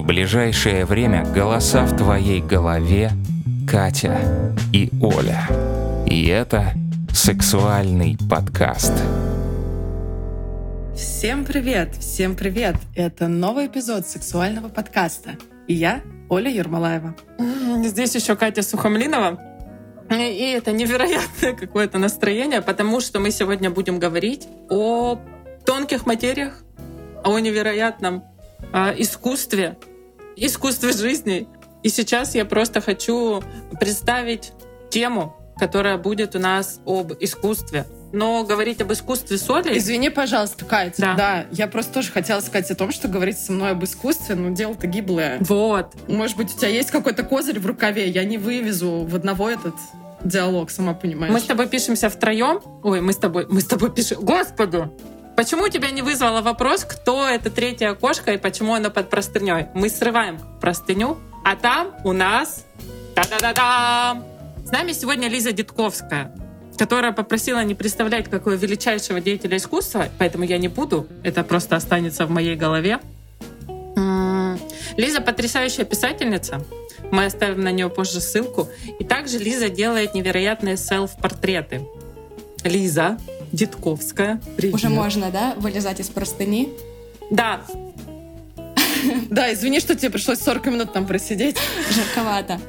В ближайшее время голоса в твоей голове Катя и Оля. И это сексуальный подкаст. Всем привет, всем привет! Это новый эпизод сексуального подкаста. И я, Оля Ермолаева. Здесь еще Катя Сухомлинова. И это невероятное какое-то настроение, потому что мы сегодня будем говорить о тонких материях, о невероятном э, искусстве, искусстве жизни. И сейчас я просто хочу представить тему, которая будет у нас об искусстве. Но говорить об искусстве соли... Извини, пожалуйста, Катя. Да. да. Я просто тоже хотела сказать о том, что говорить со мной об искусстве, но дело-то гиблое. Вот. Может быть, у тебя есть какой-то козырь в рукаве? Я не вывезу в одного этот диалог, сама понимаешь. Мы с тобой пишемся втроем. Ой, мы с тобой, мы с тобой пишем. Господи! Почему тебя не вызвало вопрос, кто это третья кошка и почему она под простыней? Мы срываем простыню, а там у нас... Та-да-да-да! С нами сегодня Лиза Дитковская, которая попросила не представлять какого величайшего деятеля искусства, поэтому я не буду, это просто останется в моей голове. М, Лиза потрясающая писательница, мы оставим на нее позже ссылку. И также Лиза делает невероятные селф-портреты. Лиза Дитковская. Привет. Уже можно, да, вылезать из простыни? Да, Да, извини, что тебе пришлось 40 минут там просидеть. Жарковато.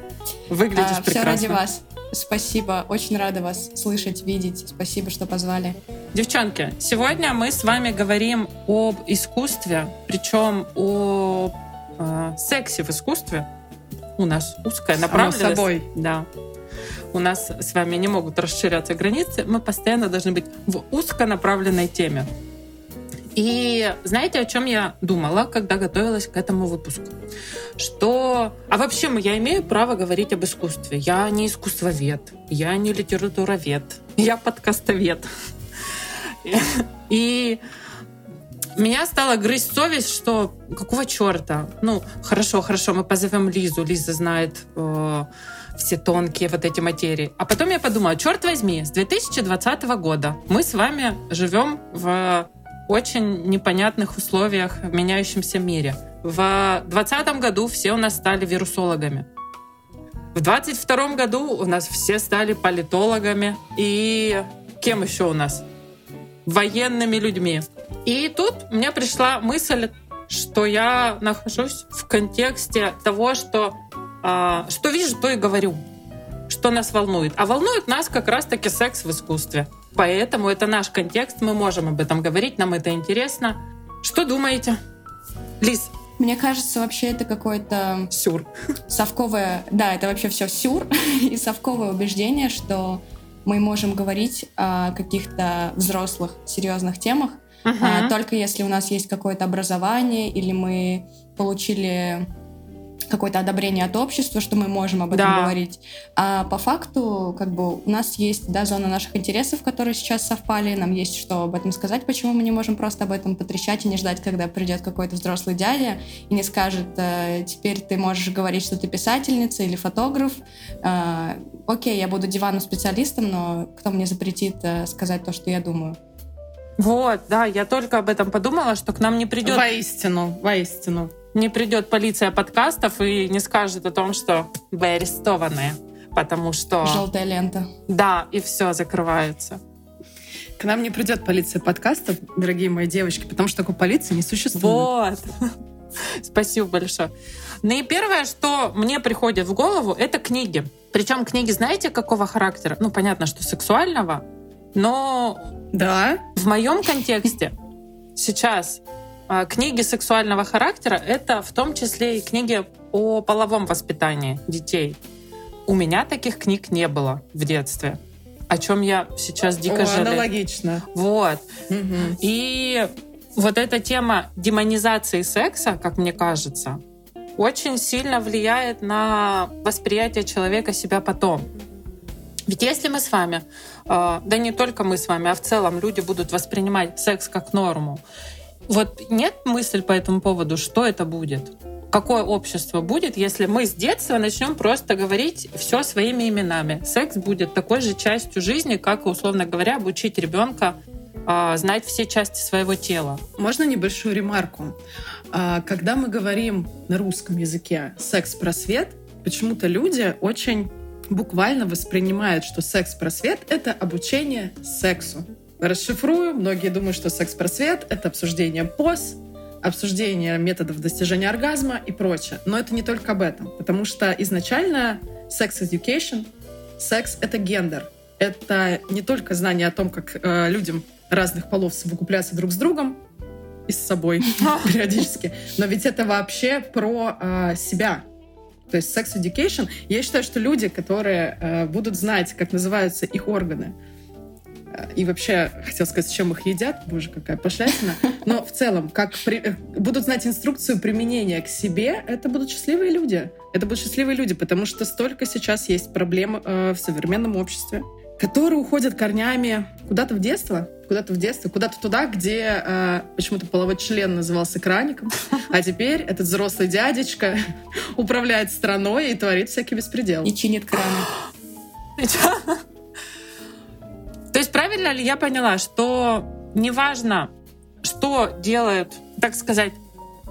выглядишь все прекрасно. ради вас. Спасибо. Очень рада вас слышать, видеть. Спасибо, что позвали. Девчонки, сегодня мы с вами говорим об искусстве, причем о э, сексе в искусстве. У нас узкая Само направленность. собой. Да. У нас с вами не могут расширяться границы. Мы постоянно должны быть в узконаправленной теме. И знаете, о чем я думала, когда готовилась к этому выпуску? Что... А вообще, я имею право говорить об искусстве. Я не искусствовед, я не литературовед, я подкастовед. И меня стала грызть совесть, что какого черта? Ну, хорошо, хорошо, мы позовем Лизу. Лиза знает э, все тонкие вот эти материи. А потом я подумала, черт возьми, с 2020 года мы с вами живем в очень непонятных условиях в меняющемся мире. В 2020 году все у нас стали вирусологами. В 22 году у нас все стали политологами. И кем еще у нас? Военными людьми. И тут мне пришла мысль, что я нахожусь в контексте того, что что вижу, то и говорю. Что нас волнует. А волнует нас как раз-таки секс в искусстве. Поэтому это наш контекст, мы можем об этом говорить, нам это интересно. Что думаете? Лиз, Мне кажется, вообще это какое-то сюр. совковое... Да, это вообще все сюр и совковое убеждение, что мы можем говорить о каких-то взрослых, серьезных темах, а, только если у нас есть какое-то образование или мы получили какое-то одобрение от общества, что мы можем об этом Да. говорить. А по факту, как бы, у нас есть да, зона наших интересов, которые сейчас совпали, нам есть что об этом сказать, почему мы не можем просто об этом потрещать и не ждать, когда придет какой-то взрослый дядя и не скажет, э, теперь ты можешь говорить, что ты писательница или фотограф. Э, окей, я буду диванным специалистом, но кто мне запретит э, сказать то, что я думаю? Вот, да, я только об этом подумала, что к нам не придет, Воистину, воистину. Не придет полиция подкастов и не скажет о том, что вы арестованы, потому что Желтая лента. да, и все закрывается. К нам не придет полиция подкастов, дорогие мои девочки, потому что такой полиции не существует. Вот. Спасибо большое. Ну и первое, что мне приходит в голову, это книги. Причем книги, знаете, какого характера? Ну, понятно, что сексуального, но Да? в моем контексте сейчас книги сексуального характера это в том числе и книги о половом воспитании детей. У меня таких книг не было в детстве, о чем я сейчас дико О, жалею. аналогично. Вот. Мгм. И вот эта тема демонизации секса, как мне кажется, очень сильно влияет на восприятие человека себя потом. Ведь если мы с вами, э, да не только мы с вами, а в целом люди будут воспринимать секс как норму, вот нет мысли по этому поводу, что это будет? Какое общество будет, если мы с детства начнем просто говорить все своими именами? Секс будет такой же частью жизни, как, условно говоря, обучить ребенка а, знать все части своего тела. Можно небольшую ремарку? А, когда мы говорим на русском языке «секс-просвет», почему-то люди очень буквально воспринимают, что секс-просвет — это обучение сексу. Расшифрую. Многие думают, что секс-просвет — это обсуждение поз, обсуждение методов достижения оргазма и прочее. Но это не только об этом, потому что изначально секс-education, секс — это гендер. Это не только знание о том, как э, людям разных полов совокупляться друг с другом и с собой периодически, но ведь это вообще про э, себя. То есть sex education, я считаю, что люди, которые э, будут знать, как называются их органы, и вообще, хотел сказать, с чем их едят, боже, какая пошлятина. Но в целом, как при... Э, будут знать инструкцию применения к себе, это будут счастливые люди. Это будут счастливые люди, потому что столько сейчас есть проблем э, в современном обществе, которые уходят корнями куда-то в детство, куда-то в детство, куда-то туда, где э, почему-то половой член назывался краником, а теперь этот взрослый дядечка управляет страной и творит всякий беспредел. И чинит краны. Есть правильно ли я поняла, что неважно, что делают, так сказать,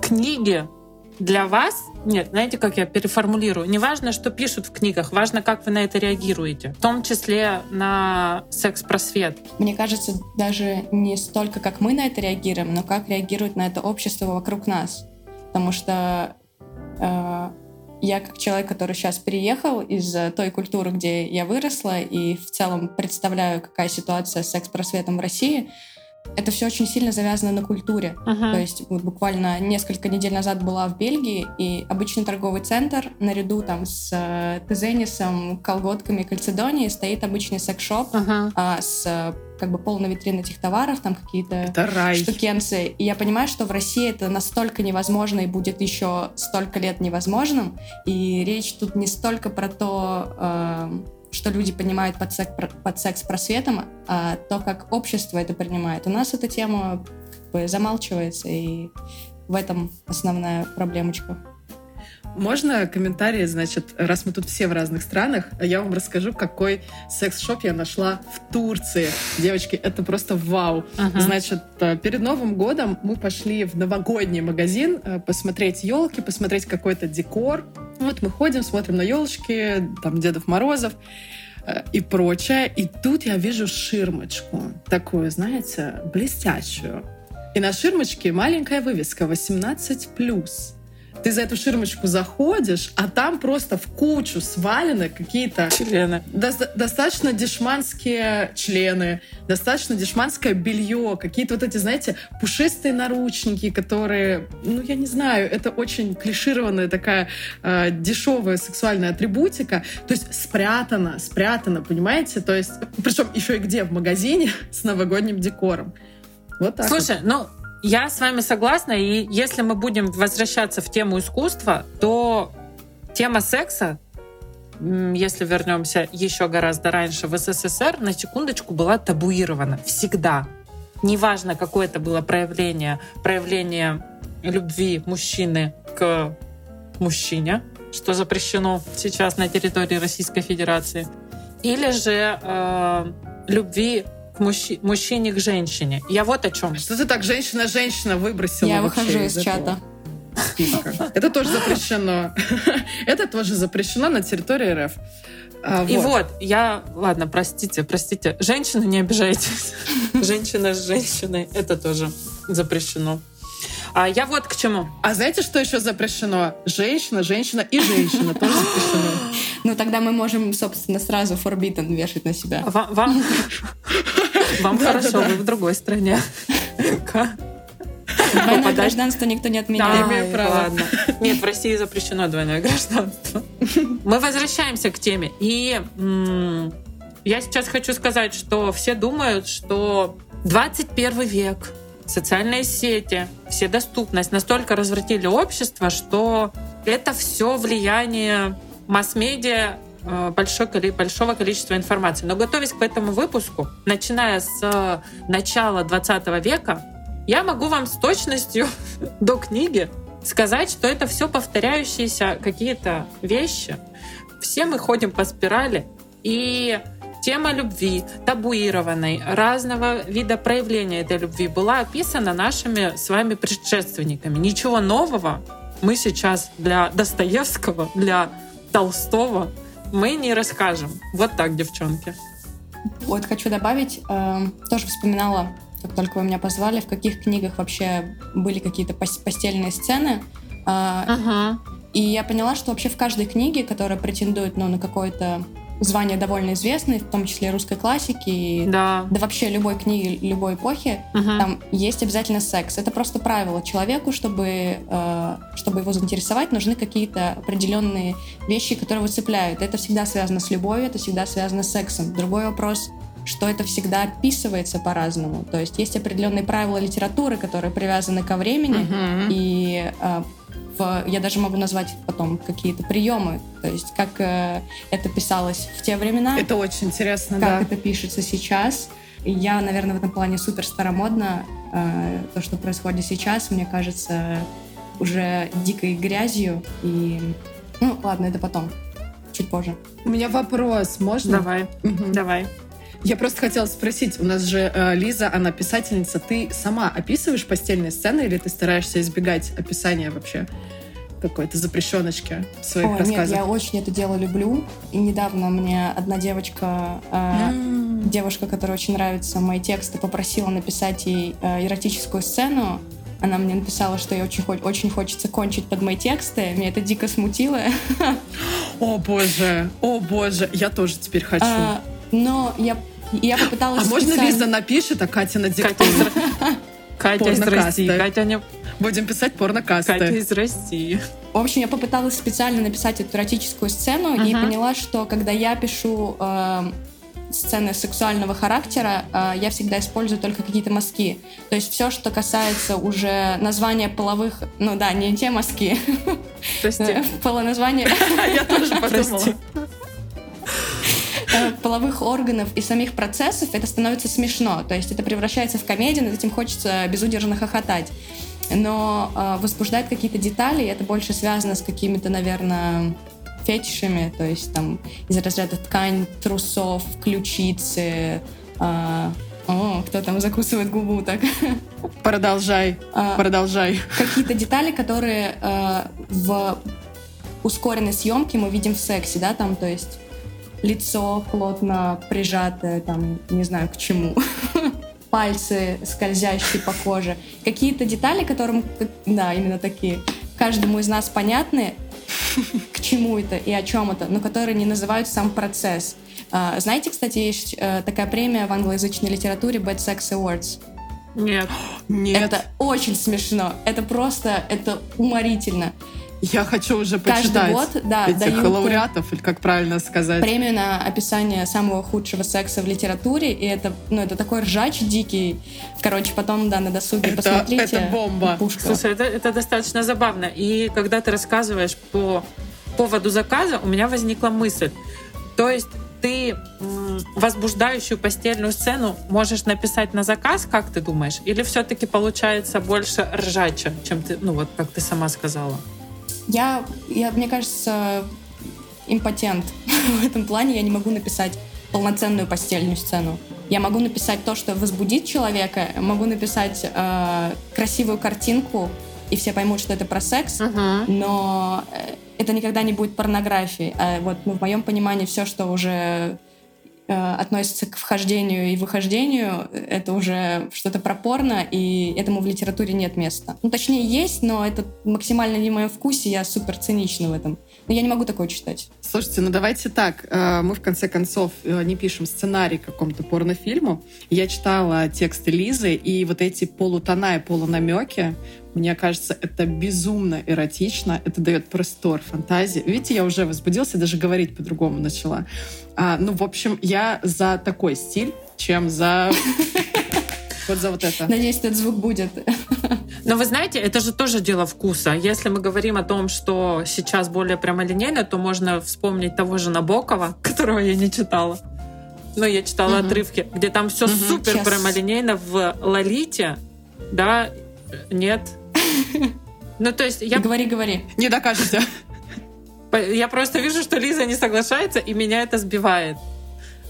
книги для вас, нет, знаете, как я переформулирую, не важно, что пишут в книгах, важно, как вы на это реагируете, в том числе на секс-просвет. Мне кажется, даже не столько, как мы на это реагируем, но как реагирует на это общество вокруг нас. Потому что э, я как человек, который сейчас переехал из э, той культуры, где я выросла, и в целом представляю, какая ситуация с секс-просветом в России, это все очень сильно завязано на культуре. Uh-huh. То есть вот буквально несколько недель назад была в Бельгии, и обычный торговый центр наряду там с э, Тезенисом, колготками, кальцедонией стоит обычный секс-шоп uh-huh. а, с как бы полной витрины этих товаров, там какие-то штукенцы. И я понимаю, что в России это настолько невозможно и будет еще столько лет невозможным. И речь тут не столько про то, э, что люди понимают под, сек, под секс-просветом, а то, как общество это принимает. У нас эта тема как бы замалчивается, и в этом основная проблемочка. Можно комментарии, значит, раз мы тут все в разных странах, я вам расскажу, какой секс-шоп я нашла в Турции. Девочки, это просто вау. Ага. Значит, э, перед Новым годом мы пошли в новогодний магазин э, посмотреть елки, посмотреть какой-то декор. Вот мы ходим, смотрим на елочки, там Дедов Морозов э, и прочее. И тут я вижу ширмочку, такую, знаете, блестящую. И на ширмочке маленькая вывеска 18+ ты за эту ширмочку заходишь, а там просто в кучу свалены какие-то... Члены. До достаточно дешманские члены, достаточно дешманское белье, какие-то вот эти, знаете, пушистые наручники, которые, ну, я не знаю, это очень клишированная такая э, дешевая сексуальная атрибутика. То есть спрятано, спрятано, понимаете? То есть, причем еще и где? В магазине с новогодним декором. Вот так Слушай, вот. ну, я с вами согласна, и если мы будем возвращаться в тему искусства, то тема секса, если вернемся еще гораздо раньше, в СССР на секундочку была табуирована всегда. Неважно, какое это было проявление, проявление любви мужчины к мужчине, что запрещено сейчас на территории Российской Федерации, или же э, любви мужчи, мужчине к женщине. Я вот о чем. Что ты так женщина-женщина выбросила? Я выхожу из, из чата. Списка. Это тоже запрещено. Это тоже запрещено на территории РФ. А, и вот. я, ладно, простите, простите, женщины не обижайтесь. Женщина с женщиной, это тоже запрещено. А я вот к чему. А знаете, что еще запрещено? Женщина, женщина и женщина тоже запрещено. Ну, тогда мы можем, собственно, сразу forbidden вешать на себя. Вам, вам, вам хорошо, вы в другой стране. Двойное гражданство никто не отменяет. Да, имею право. Ладно. Нет, в России запрещено двойное гражданство. Мы возвращаемся к теме. И я сейчас хочу сказать, что все думают, что 21 век, социальные сети, все доступность настолько развратили общество, что это все влияние масс-медиа большой, большого количества информации. Но готовясь к этому выпуску, начиная с э, начала 20 века, я могу вам с точностью до книги сказать, что это все повторяющиеся какие-то вещи. Все мы ходим по спирали. И тема любви, табуированной, разного вида проявления этой любви была описана нашими с вами предшественниками. Ничего нового мы сейчас для Достоевского, для Толстого мы не расскажем. Вот так, девчонки. Вот хочу добавить, э, тоже вспоминала, как только вы меня позвали, в каких книгах вообще были какие-то постельные сцены. Э, uh-huh. И я поняла, что вообще в каждой книге, которая претендует ну, на какое-то звание довольно известное, в том числе русской классики, да, да вообще любой книги, любой эпохи, угу. там есть обязательно секс. Это просто правило человеку, чтобы, э, чтобы его заинтересовать, нужны какие-то определенные вещи, которые выцепляют. Это всегда связано с любовью, это всегда связано с сексом. Другой вопрос что это всегда описывается по-разному. То есть есть определенные правила литературы, которые привязаны ко времени, uh-huh. и э, в, я даже могу назвать потом какие-то приемы, то есть как э, это писалось в те времена. Это очень интересно, как да. это пишется сейчас. И я, наверное, в этом плане супер старомодно. Э, то, что происходит сейчас, мне кажется уже дикой грязью. И ну ладно, это потом, чуть позже. У меня вопрос, можно? Давай, угу. давай. Я просто хотела спросить, у нас же э, Лиза, она писательница, ты сама описываешь постельные сцены или ты стараешься избегать описания вообще? какой-то запрещеночки в своих Ой, рассказах? Нет, я очень это дело люблю. И недавно мне одна девочка, э, mm. девушка, которая очень нравится мои тексты, попросила написать ей э, эротическую сцену. Она мне написала, что ей очень, очень хочется кончить под мои тексты. Меня это дико смутило. О боже, о боже, я тоже теперь хочу. А, но я я попыталась... А можно Лиза напишет, а Катя на диктует? Катя из России. Катя не... Будем писать порнокасты. Катя из России. В общем, я попыталась специально написать эту эротическую сцену uh-huh. и поняла, что когда я пишу э, сцены сексуального характера, э, я всегда использую только какие-то мазки. То есть все, что касается уже названия половых... Ну да, не те мазки. Прости. Полоназвание... Я тоже подумала. Э, половых органов и самих процессов, это становится смешно. То есть это превращается в комедию, над этим хочется безудержно хохотать. Но э, возбуждает какие-то детали, и это больше связано с какими-то, наверное, фетишами, то есть там из разряда ткань трусов, ключицы, э, о, кто там закусывает губу так? Продолжай, а, продолжай. Какие-то детали, которые э, в ускоренной съемке мы видим в сексе, да, там, то есть лицо плотно прижатое, там, не знаю, к чему. Пальцы скользящие по коже. Какие-то детали, которым, да, именно такие, каждому из нас понятны, к чему это и о чем это, но которые не называют сам процесс. А, знаете, кстати, есть э, такая премия в англоязычной литературе Bad Sex Awards. Нет. Нет. Это очень смешно. Это просто, это уморительно. Я хочу уже почитать Каждый год, да, этих дают лауреатов, или как правильно сказать. Премию на описание самого худшего секса в литературе, и это, ну, это такой ржач дикий. Короче, потом, да, на досуге это, посмотрите. Это бомба. Пушка. Слушай, это, это достаточно забавно. И когда ты рассказываешь по поводу заказа, у меня возникла мысль. То есть ты возбуждающую постельную сцену можешь написать на заказ, как ты думаешь? Или все-таки получается больше ржача, чем ты, ну вот как ты сама сказала? Я, я, мне кажется, импотент в этом плане. Я не могу написать полноценную постельную сцену. Я могу написать то, что возбудит человека, могу написать э, красивую картинку, и все поймут, что это про секс, uh-huh. но э, это никогда не будет порнографией. А вот ну, в моем понимании все, что уже относится к вхождению и выхождению, это уже что-то пропорно, и этому в литературе нет места. Ну, точнее, есть, но это максимально не в моем вкусе, я супер цинична в этом. Но я не могу такое читать. Слушайте, ну давайте так. Э, мы, в конце концов, э, не пишем сценарий к какому-то порнофильму. Я читала тексты Лизы, и вот эти полутона и полунамеки, мне кажется, это безумно эротично, это дает простор фантазии. Видите, я уже возбудился, даже говорить по-другому начала. А, ну, в общем, я за такой стиль, чем за вот за вот это. Надеюсь, этот звук будет. Но вы знаете, это же тоже дело вкуса. Если мы говорим о том, что сейчас более прямолинейно, то можно вспомнить того же Набокова, которого я не читала. Но я читала угу. отрывки, где там все угу, супер сейчас. прямолинейно в Лолите, да, нет, ну, то есть я... Говори, говори. Не докажете. Я просто вижу, что Лиза не соглашается, и меня это сбивает.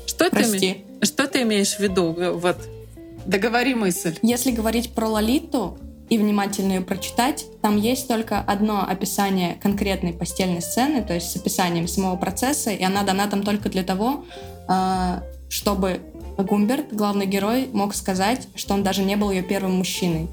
Что ты, Прости. име- что ты имеешь в виду? Э, Вот. Договори мысль. Если говорить про Лолиту и внимательно ее прочитать, там есть только одно описание конкретной постельной сцены, то есть с описанием самого процесса, и она дана там только для того, а, чтобы Гумберт, главный герой, мог сказать, что он даже не был ее первым мужчиной.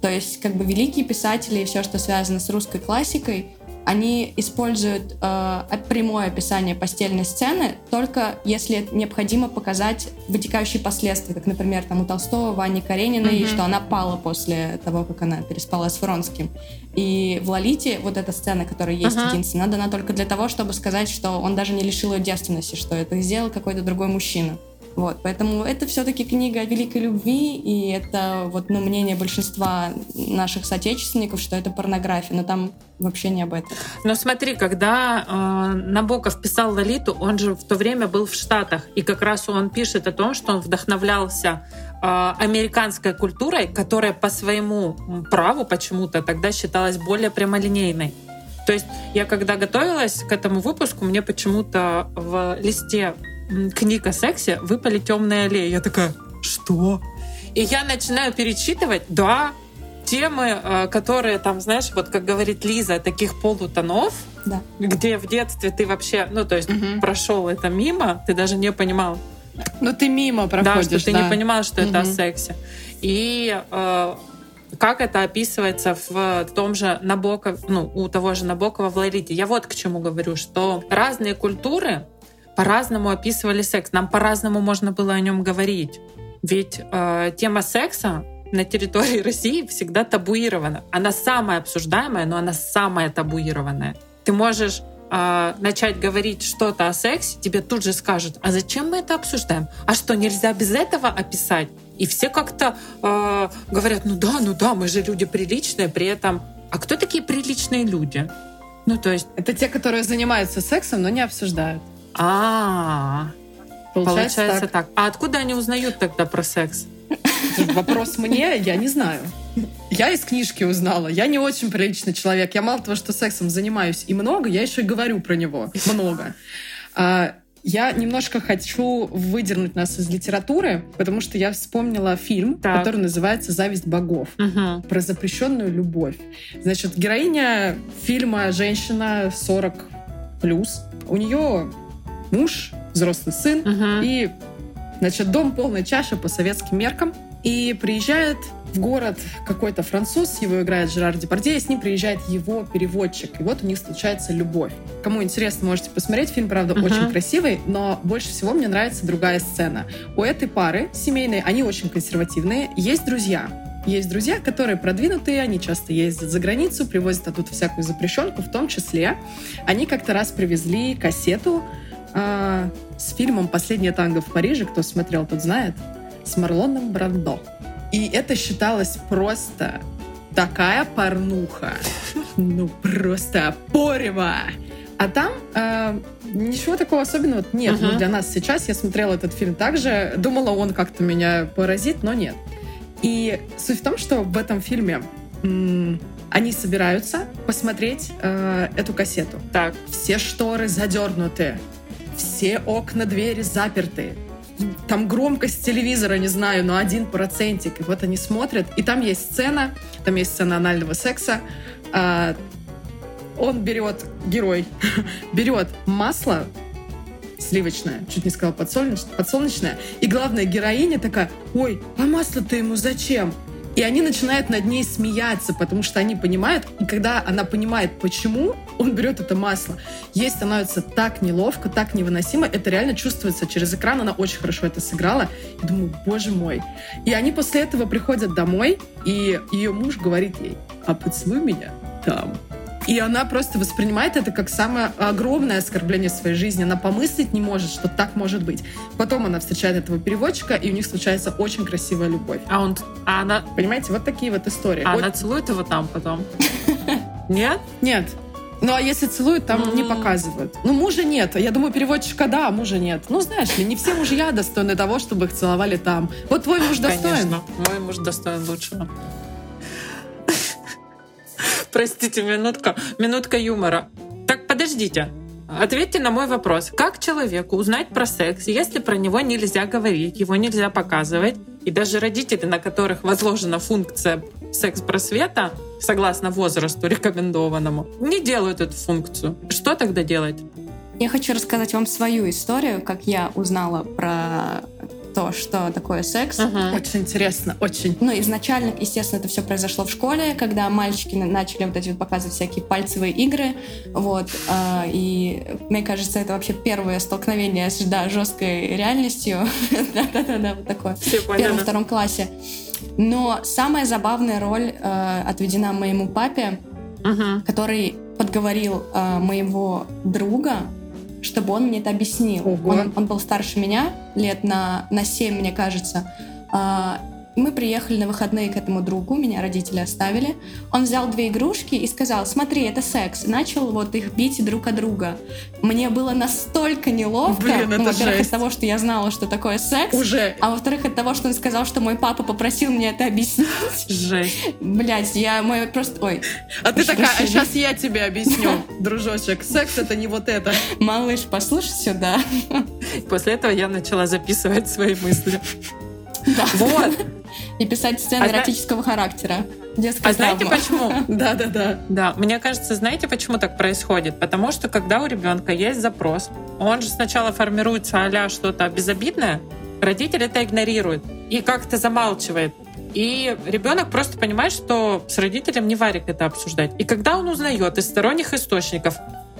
То есть, как бы великие писатели и все, что связано с русской классикой, они используют э, прямое описание постельной сцены только если необходимо показать вытекающие последствия, как, например, там у Толстого, Вани Карениной, Мгм. что она пала после того, как она переспала с Вронским. И в «Лолите» вот эта сцена, которая есть Ага. единственная, она дана только для того, чтобы сказать, что он даже не лишил ее девственности, что это сделал какой-то другой мужчина. Вот, поэтому это все-таки книга о великой любви, и это вот ну, мнение большинства наших соотечественников, что это порнография, но там вообще не об этом. Но смотри, когда э, Набоков писал Лолиту, он же в то время был в Штатах, и как раз он пишет о том, что он вдохновлялся э, американской культурой, которая по своему праву почему-то тогда считалась более прямолинейной. То есть я когда готовилась к этому выпуску, мне почему-то в листе книг о сексе выпали темные аллеи. Я такая, что? И я начинаю перечитывать, да, темы, э, которые там, знаешь, вот как говорит Лиза, таких полутонов, Да. где в детстве ты вообще, ну то есть Мгм. прошел это мимо, ты даже не понимал, Ну ты мимо да, проходишь, что ты не понимал, что это о сексе. И э, как это описывается в том же Набоков, ну, у того же Набокова в Лолите. Я вот к чему говорю, что разные культуры по-разному описывали секс. Нам по-разному можно было о нем говорить. Ведь э, тема секса на территории России всегда табуирована. Она самая обсуждаемая, но она самая табуированная. Ты можешь э, начать говорить что-то о сексе, тебе тут же скажут, а зачем мы это обсуждаем? А что, нельзя без этого описать? И все как-то э, говорят, ну да, ну да, мы же люди приличные, при этом... А кто такие приличные люди? Ну, то есть, Это те, которые занимаются сексом, но не обсуждают. А, Получается, получается так. так. А откуда они узнают тогда про секс? Вопрос мне, я не знаю. Я из книжки узнала. Я не очень приличный человек. Я мало того, что сексом занимаюсь и много, я еще и говорю про него много. А, Я немножко хочу выдернуть нас из литературы, потому что я вспомнила фильм, Так. который называется «Зависть богов» Мгм. про запрещенную любовь. Значит, героиня фильма женщина 40 плюс. У нее муж, взрослый сын, Мгм. и, значит, дом полной чаши по советским меркам. И приезжает в город какой-то француз, его играет Жерар Депардье, и с ним приезжает его переводчик. И вот у них случается любовь. Кому интересно, можете посмотреть. Фильм, правда, Мгм. очень красивый, но больше всего мне нравится другая сцена. У этой пары семейной, они очень консервативные, есть друзья. Есть друзья, которые продвинутые, они часто ездят за границу, привозят оттуда всякую запрещенку, в том числе они как-то раз привезли кассету а, с фильмом «Последнее танго в Париже», кто смотрел, тот знает, с Марлоном Брандо. И это считалось просто такая порнуха. Ну, просто порево. А там э, ничего такого особенного нет. Мгм. Ну, для нас сейчас я смотрела этот фильм также. Думала, он как-то меня поразит, но нет. И суть в том, что в этом фильме они собираются посмотреть э, эту кассету. Так. Все шторы задернуты, все окна, двери заперты. Там громкость телевизора, не знаю, но один процентик. И вот они смотрят, и там есть сцена, там есть сцена анального секса. А, он берет, герой, берет масло сливочное, чуть не сказала подсолнечное, подсолнечное, и главная героиня такая, ой, а масло-то ему зачем? И они начинают над ней смеяться, потому что они понимают, и когда она понимает, почему он берет это масло, ей становится так неловко, так невыносимо. Это реально чувствуется через экран. Она очень хорошо это сыграла. И думаю, боже мой. И они после этого приходят домой, и ее муж говорит ей, а поцелуй меня там. И она просто воспринимает это как самое огромное оскорбление своей жизни. Она помыслить не может, что так может быть. Потом она встречает этого переводчика, и у них случается очень красивая любовь. А он, а она, Понимаете, вот такие вот истории. а Ой, она целует его там потом? Нет? Нет. Ну, а если целуют, там не М. показывают. Ну, мужа нет. Я думаю, переводчика да, а мужа нет. Ну, знаешь ли, не все мужья достойны того, чтобы их целовали там. Вот твой муж достоин. Конечно. Мой муж достоин лучшего. Простите, минутка, минутка юмора. Так, подождите. ответьте на мой вопрос. Как человеку узнать про секс, если про него нельзя говорить, его нельзя показывать, и даже родители, на которых возложена функция секс-просвета, согласно возрасту рекомендованному, не делают эту функцию. Что тогда делать? Я хочу рассказать вам свою историю, как я узнала про то, что такое секс. Ага. Очень интересно, очень. Ну, изначально, естественно, это все произошло в школе, когда мальчики на- начали вот эти вот показывать всякие пальцевые игры, вот, а, и мне кажется, это вообще первое столкновение с, да, жесткой реальностью, да-да-да, вот такое, Все в первом-втором классе. Но самая забавная роль э, отведена моему папе, Мгм. который подговорил э, моего друга, чтобы он мне это объяснил. Ого. Он, он был старше меня, лет на, на 7, мне кажется. Мы приехали на выходные к этому другу, меня родители оставили. Он взял две игрушки и сказал, смотри, это секс. И начал вот их бить друг от друга. Мне было настолько неловко, Блин, ну, во-первых, от того, что я знала, что такое секс, Уже. а во-вторых, от того, что он сказал, что мой папа попросил мне это объяснить. Жесть. Блять, я мой просто... Ой, А ты такая, а сейчас я тебе объясню, дружочек. Секс это не вот это. малыш, послушай сюда. После этого я начала записывать свои мысли. Да. Вот. И писать сцены А зна- эротического характера. Детская А знаете травма. почему? Да-да-да. Да, мне кажется, знаете, почему так происходит? Потому что когда у ребенка есть запрос, он же сначала формируется а что-то безобидное, родитель это игнорирует и как-то замалчивает. И ребенок просто понимает, что с родителем не варик это обсуждать. И когда он узнает из сторонних источников,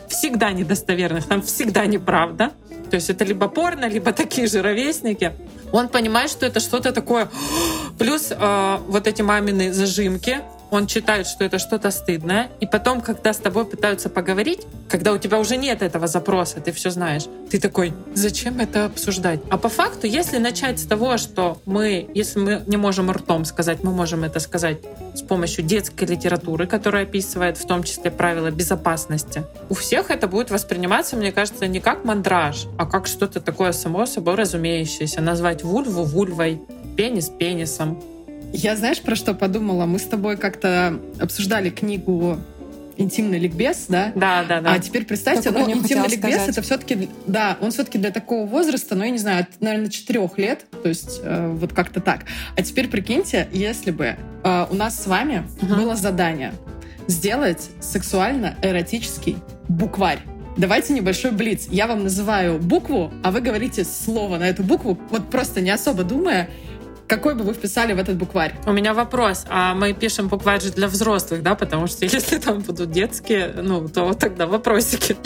всегда недостоверных, там всегда неправда, то есть это либо порно, либо такие же ровесники, он понимает, что это что-то такое. Плюс э, вот эти мамины зажимки, он читает, что это что-то стыдное, и потом, когда с тобой пытаются поговорить, когда у тебя уже нет этого запроса, ты все знаешь, ты такой, зачем это обсуждать? А по факту, если начать с того, что мы, если мы не можем ртом сказать, мы можем это сказать с помощью детской литературы, которая описывает в том числе правила безопасности, у всех это будет восприниматься, мне кажется, не как мандраж, а как что-то такое само собой разумеющееся. Назвать вульву вульвой, пенис пенисом. Я знаешь, про что подумала? Мы с тобой как-то обсуждали книгу «Интимный ликбез», да? Да, да, да. А теперь представьте, Только ну, интимный ликбез сказать. это все-таки, да, он все-таки для такого возраста, ну, я не знаю, от, наверное, четырех лет, то есть э, вот как-то так. А теперь прикиньте, если бы э, у нас с вами Мгм. было задание сделать сексуально-эротический букварь. Давайте небольшой блиц. Я вам называю букву, а вы говорите слово на эту букву, вот просто не особо думая, какой бы вы вписали в этот букварь. У меня вопрос. А мы пишем букварь же для взрослых, да? Потому что если там будут детские, ну, то тогда вопросики.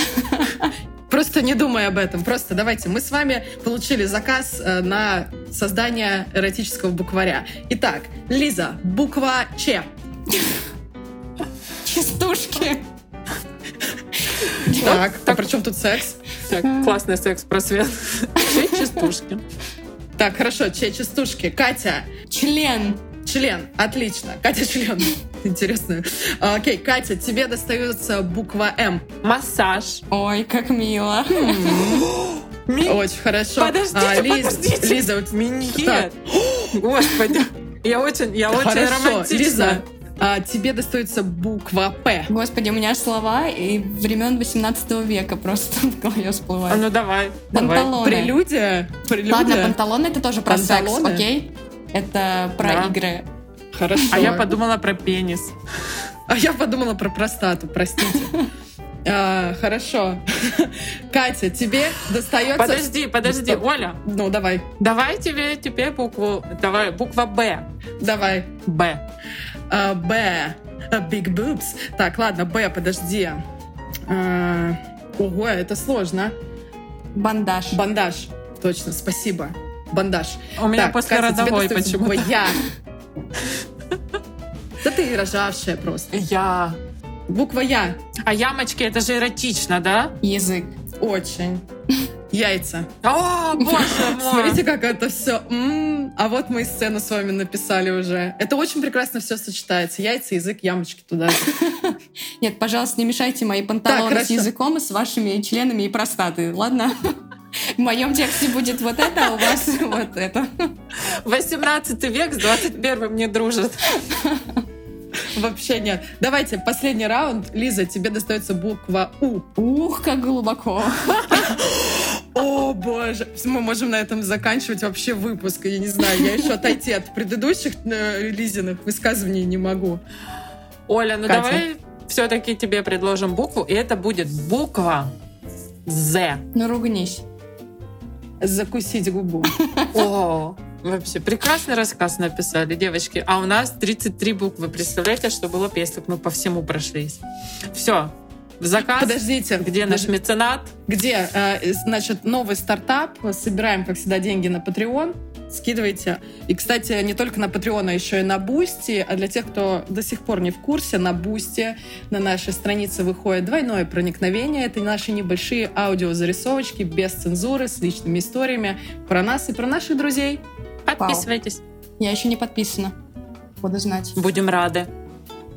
Просто не думай об этом. Просто давайте. Мы с вами получили заказ э, на создание эротического букваря. Итак, Лиза, буква Ч. Частушки. Так, а при чем тут секс? Так, классный секс-просвет. Чей частушки. Так, хорошо, Ч, частушки. Катя, Член. член. Отлично. Катя, член. Интересно. А, Окей, Катя, тебе достается буква М. Массаж. Ой, как мило. Ми- Очень хорошо. Подождите, А, Лиз- подождите. Лиза, у тебя... Миньет. Господи. Я очень, я очень Хорошо, романтична. Лиза, а, тебе достается буква П. Господи, у меня слова и времен 18 века просто в голове А всплывают. ну давай, давай. Панталоны. Прелюдия. Прелюдия. Ладно, панталоны это тоже про секс, Панталоны? окей? Это про Да. игры. Хорошо. А я подумала про пенис. А я подумала про простату, простите. А, хорошо. Катя, тебе достается... Подожди, подожди, Стоп. Оля. Ну, давай, Давай тебе теперь букву. Давай, буква Б. давай. Б. А, Б. А, Big boobs. Так, ладно, Б, подожди. А, Ого, это сложно. Бандаж. Бандаж. Точно, спасибо. Бандаж. У меня Так, после Катя, родовой буква Я. Да ты рожавшая просто. Я. Буква Я. А ямочки, это же эротично, да? Язык. Очень. Яйца. О, боже мой. Смотрите, как это все. А вот мы и сцену с вами написали уже. Это очень прекрасно все сочетается. Яйца, язык, ямочки туда. Нет, пожалуйста, не мешайте мои панталоны с языком и с вашими членами и простатой, ладно? В моем тексте будет вот это, а у вас вот это. 18 век с 21 не дружат. Вообще нет. Давайте, последний раунд. Лиза, тебе достается буква У. Ух, как глубоко. О, боже. Мы можем на этом заканчивать вообще выпуск. Я не знаю, я еще отойти от предыдущих э, Лизиных высказываний не могу. Оля, ну Катя. давай все-таки тебе предложим букву, и это будет буква З. Ну, ругнись. Закусить губу. О, вообще прекрасный рассказ написали, девочки. А у нас 33 буквы. Представляете, что было бы, если бы мы по всему прошлись? Все. Заказ. Подождите. Где наш меценат? Где? Э, Значит, новый стартап. Собираем, как всегда, деньги на Patreon. Скидывайте. И, кстати, не только на Patreon, а еще и на Boosty. А для тех, кто до сих пор не в курсе, на Boosty на нашей странице выходит двойное проникновение. Это наши небольшие аудиозарисовочки без цензуры, с личными историями про нас и про наших друзей. Подписывайтесь. Я еще не подписана. Буду знать. Будем рады.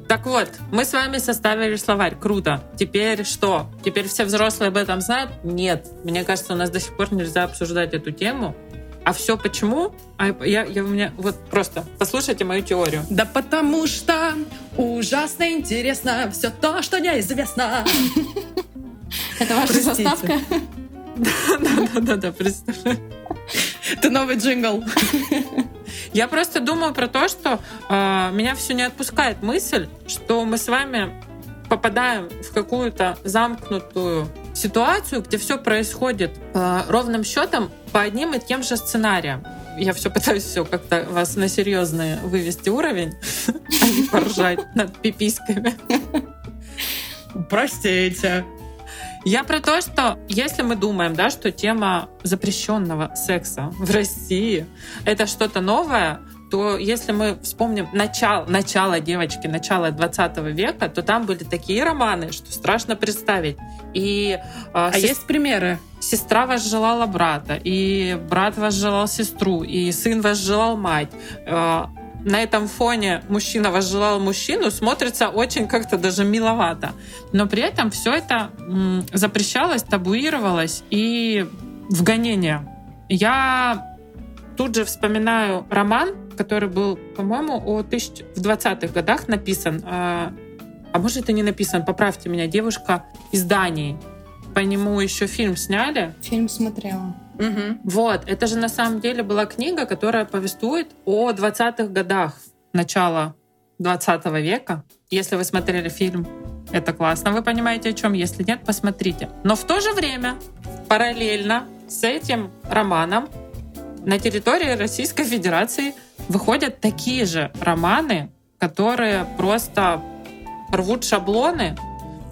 Так вот, мы с вами составили словарь. Круто. Теперь что? Теперь все взрослые об этом знают? Нет. Мне кажется, у нас до сих пор нельзя обсуждать эту тему. А все почему? А я, я у меня вот просто послушайте мою теорию. Да потому что ужасно интересно все то, что неизвестно. Это ваша заставка? Да-да-да, представляю. Это новый джингл. Я просто думаю про то, что э, меня все не отпускает мысль, что мы с вами попадаем в какую-то замкнутую ситуацию, где все происходит э, ровным счетом по одним и тем же сценариям. Я все пытаюсь все как-то вас на серьезный вывести уровень, а не поржать над пиписьками. Простите. Я про то, что если мы думаем, да, что тема запрещенного секса в России это что-то новое, то если мы вспомним начало, начало девочки, начало 20 века, то там были такие романы, что страшно представить. И э, А сес- есть примеры? сестра возжелала брата, и брат возжелал сестру, и сын возжелал мать. Э, На этом фоне мужчина возжелал мужчину, смотрится очень как-то даже миловато. Но при этом все это запрещалось, табуировалось и в гонение. Я тут же вспоминаю роман, который был, по-моему, о тысяч... в 20-х годах написан. А, а может, и не написан, поправьте меня, девушка из Дании. По нему еще фильм сняли. Фильм смотрела. Мгм. Вот, это же на самом деле была книга, которая повествует о 20-х годах начала 20 века. Если вы смотрели фильм, это классно, вы понимаете о чем. Если нет, посмотрите. Но в то же время, параллельно с этим романом, на территории Российской Федерации выходят такие же романы, которые просто рвут шаблоны.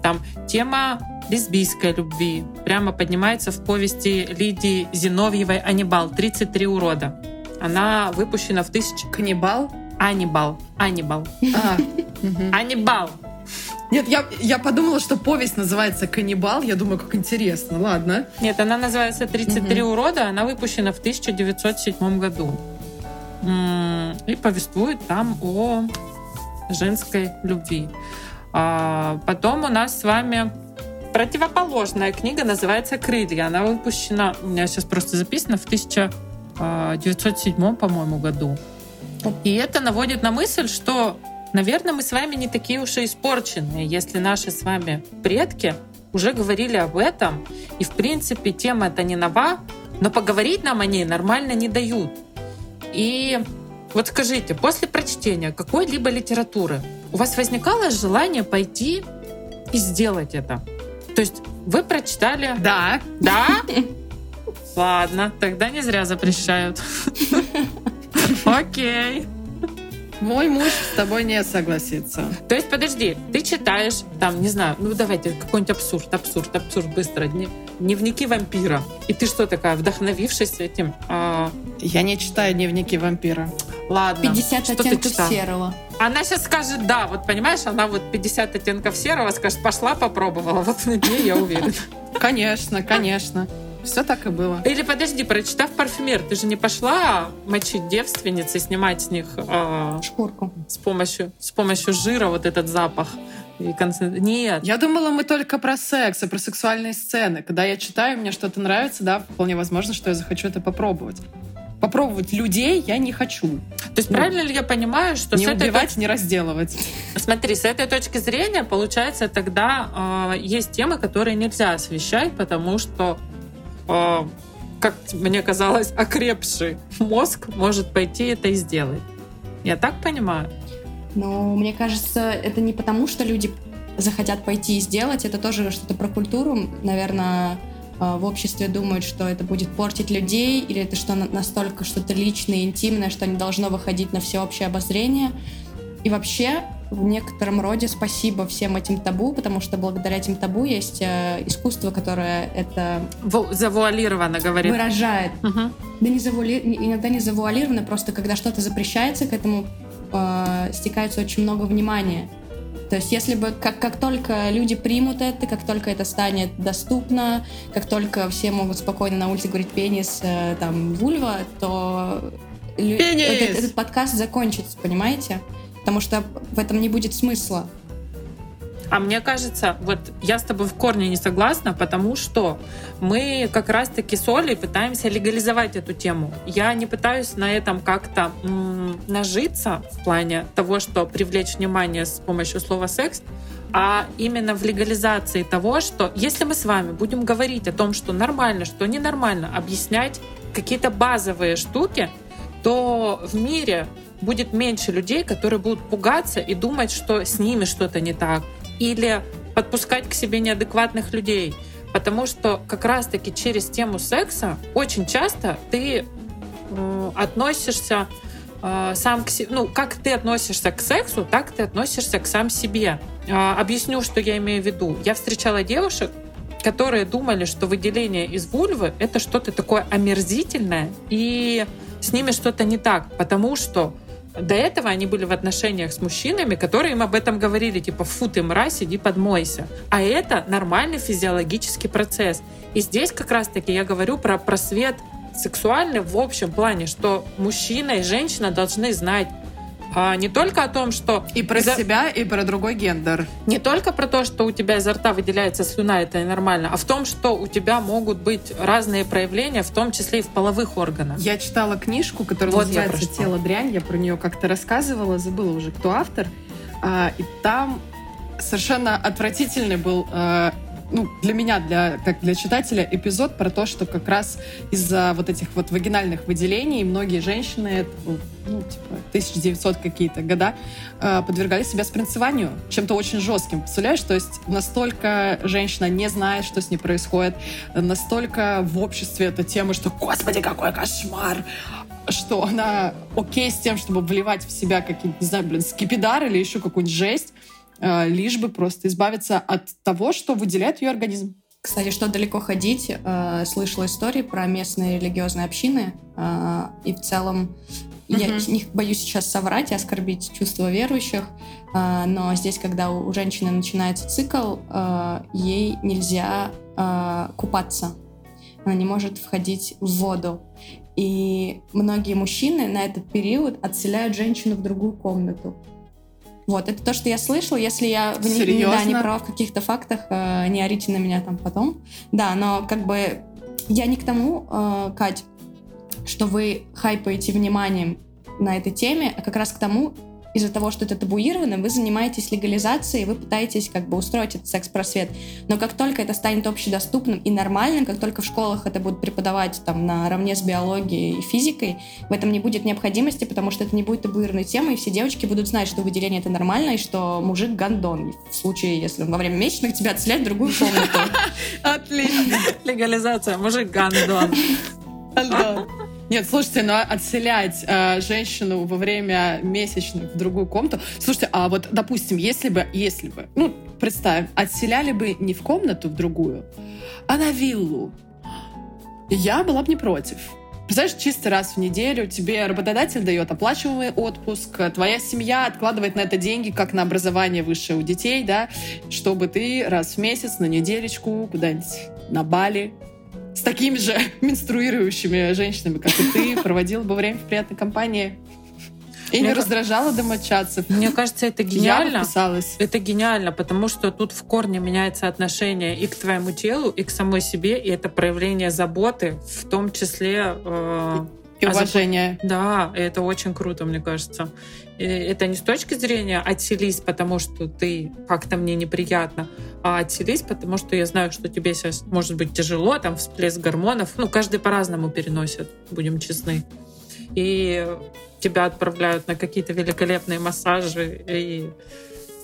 Там тема лесбийской любви прямо поднимается в повести Лидии Зиновьевой «Анибал. 33 урода». Она выпущена в тысяч... Каннибал? Анибал. Анибал. А, мгм. Анибал. Нет, я, я подумала, что повесть называется «Каннибал». Я думаю, как интересно. Ладно. Нет, она называется «33 Мгм. урода». Она выпущена в 1907 году. И повествует там о женской любви. А потом у нас с вами противоположная книга называется «Крылья». Она выпущена, у меня сейчас просто записано, в 1907, по-моему, году. И это наводит на мысль, что, наверное, мы с вами не такие уж и испорченные, если наши с вами предки уже говорили об этом. И, в принципе, тема эта не нова, но поговорить нам о ней нормально не дают. И вот скажите, после прочтения какой-либо литературы у вас возникало желание пойти и сделать это? То есть вы прочитали... Да. Да? Ладно, тогда не зря запрещают. Окей. Мой муж с тобой не согласится. То есть, подожди, ты читаешь, там, не знаю, ну давайте, какой-нибудь абсурд, абсурд, абсурд, быстро, дне- дневники вампира. И ты что такая, вдохновившись этим? а, Я не читаю дневники вампира. ладно. 50 что ты оттенков серого. Она сейчас скажет да, вот понимаешь, она вот 50 оттенков серого скажет, пошла, попробовала. Вот на ней я уверена. Конечно, конечно. Все так и было. Или подожди, прочитав парфюмер, ты же не пошла мочить девственниц и снимать с них а, Шкурку. с помощью с помощью жира вот этот запах и концен- Нет. Я думала, мы только про секс и про сексуальные сцены. Когда я читаю, мне что-то нравится, да, вполне возможно, что я захочу это попробовать. попробовать людей я не хочу. То есть Ну, правильно ли я понимаю, что не с этой убивать, не разделывать. Смотри, с этой точки зрения, получается, тогда э, есть темы, которые нельзя освещать, потому что, э, как мне казалось, окрепший мозг может пойти это и сделать. Я так понимаю? Но мне кажется, это не потому, что люди захотят пойти и сделать, это тоже что-то про культуру. Наверное, э, в обществе думают, что это будет портить людей, или это что на- настолько что-то личное, интимное, что не должно выходить на всеобщее обозрение. И вообще, в некотором роде спасибо всем этим табу, потому что благодаря этим табу есть э, искусство, которое это Ву- Завуалированно говорит. выражает. Мгм. Да не завуали- иногда не завуалировано, просто когда что-то запрещается, к этому э, стекается очень много внимания. То есть если бы как, как только люди примут это, как только это станет доступно, как только все могут спокойно на улице говорить пенис, э, там, вульва, то лю- Пенис! Этот, этот подкаст закончится, понимаете? Потому что в этом не будет смысла. А мне кажется, вот я с тобой в корне не согласна, потому что мы как раз-таки с Олей пытаемся легализовать эту тему. Я не пытаюсь на этом как-то нажиться в плане того, что привлечь внимание с помощью слова «секс», а именно в легализации того, что если мы с вами будем говорить о том, что нормально, что ненормально, объяснять какие-то базовые штуки, то в мире будет меньше людей, которые будут пугаться и думать, что с ними что-то не так, или подпускать к себе неадекватных людей. Потому что как раз-таки через тему секса очень часто ты э, относишься э, сам к себе, ну, как ты относишься к сексу, так ты относишься к сам себе. Э, объясню, что я имею в виду. Я встречала девушек, которые думали, что выделение из вульвы это что-то такое омерзительное, и с ними что-то не так, потому что до этого они были в отношениях с мужчинами, которые им об этом говорили, типа, фу, ты мразь, иди подмойся. А это нормальный физиологический процесс. И здесь как раз-таки я говорю про просвет сексуальный в общем плане, что мужчина и женщина должны знать а, не только о том, что И про За- себя, и про другой гендер. не только про то, что у тебя изо рта выделяется слюна, это нормально, а в том, что у тебя могут быть разные проявления, в том числе и в половых органах. Я читала книжку, которая Вот называется. «Тело дрянь». Я про нее как-то рассказывала, забыла уже, кто автор. А, и там совершенно отвратительный был, а, ну, для меня, для, как для читателя, эпизод про то, что как раз из-за вот этих вот вагинальных выделений многие женщины, был, ну, типа, 1900 какие-то года, а, подвергали себя спринцеванию чем-то очень жестким. Представляешь, то есть настолько женщина не знает, что с ней происходит, настолько в обществе эта тема, что «Господи, какой кошмар!» что она окей с тем, чтобы вливать в себя какие-нибудь, не знаю, блин, скипидар или еще какую-нибудь жесть, э, лишь бы просто избавиться от того, что выделяет ее организм. Кстати, что далеко ходить, э, слышала истории про местные религиозные общины, э, и в целом я Мгм. не боюсь сейчас соврать и оскорбить чувства верующих, э, но здесь, когда у у женщины начинается цикл, э, ей нельзя э, купаться, она не может входить в воду. И многие мужчины на этот период отселяют женщину в другую комнату. Вот, это то, что я слышала. Если я в не, да, не права в каких-то фактах, э, не орите на меня там потом. Да, но как бы я не к тому, э, Кать, что вы хайпаете вниманием на этой теме, а как раз к тому, из-за того, что это табуировано, вы занимаетесь легализацией, вы пытаетесь как бы устроить этот секс-просвет. Но как только это станет общедоступным и нормальным, как только в школах это будут преподавать там наравне с биологией и физикой, в этом не будет необходимости, потому что это не будет табуированной темой, и все девочки будут знать, что выделение это нормально, и что мужик гандон. В случае, если он во время месячных тебя отселяет в другую комнату. Отлично. Легализация, мужик гандон. Нет, слушайте, но отселять э, женщину во время месячных в другую комнату... Слушайте, а вот, допустим, если бы, если бы, ну, представим, отселяли бы не в комнату в другую, а на виллу, я была бы не против. Представляешь, чисто раз в неделю тебе работодатель дает оплачиваемый отпуск, твоя семья откладывает на это деньги, как на образование высшее у детей, да, чтобы ты раз в месяц на неделечку куда-нибудь на Бали с такими же менструирующими женщинами, как и ты, проводила бы время в приятной компании. И Мне не раздражала домочадцев. Мне кажется, это Я гениально. вписалась. Это гениально, потому что тут в корне меняется отношение и к твоему телу, и к самой себе, и это проявление заботы, в том числе э, И уважение. Да, и это очень круто, мне кажется. Это не с точки зрения отселись, потому что ты как-то мне неприятно, а отселись, потому что я знаю, что тебе сейчас может быть тяжело, там всплеск гормонов. Ну, каждый по-разному переносит, будем честны. И тебя отправляют на какие-то великолепные массажи и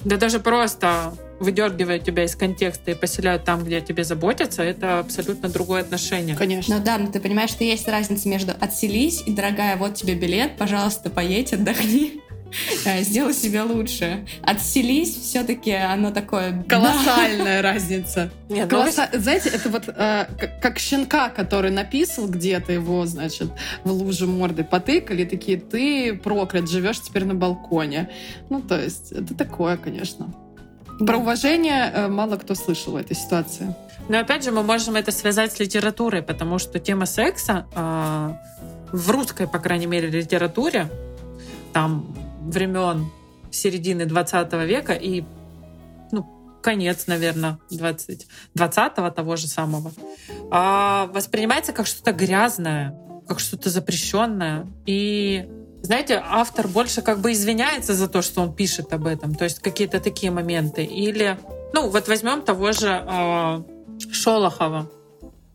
да даже просто выдергивают тебя из контекста и поселяют там, где о тебе заботятся, это абсолютно другое отношение. Конечно. Ну да, но ты понимаешь, что есть разница между отселись и, дорогая, вот тебе билет, пожалуйста, поедь, отдохни, сделай себе лучше. Отселись, все-таки оно такое... Колоссальная разница. Нет, ну, Колосса- Знаете, это вот э, как, как щенка, который написал где-то его, значит, в луже морды потыкали, такие, ты проклят, живешь теперь на балконе. Ну, то есть, это такое, конечно. Про уважение э, мало кто слышал в этой ситуации. Но опять же, мы можем это связать с литературой, потому что тема секса а, в русской, по крайней мере, литературе, там времен середины 20 века и ну, конец, наверное, 20, 20-го того же самого, а, воспринимается как что-то грязное, как что-то запрещенное. И знаете, автор больше как бы извиняется за то, что он пишет об этом, то есть какие-то такие моменты. Или, ну, вот возьмем того же а, Шолохова,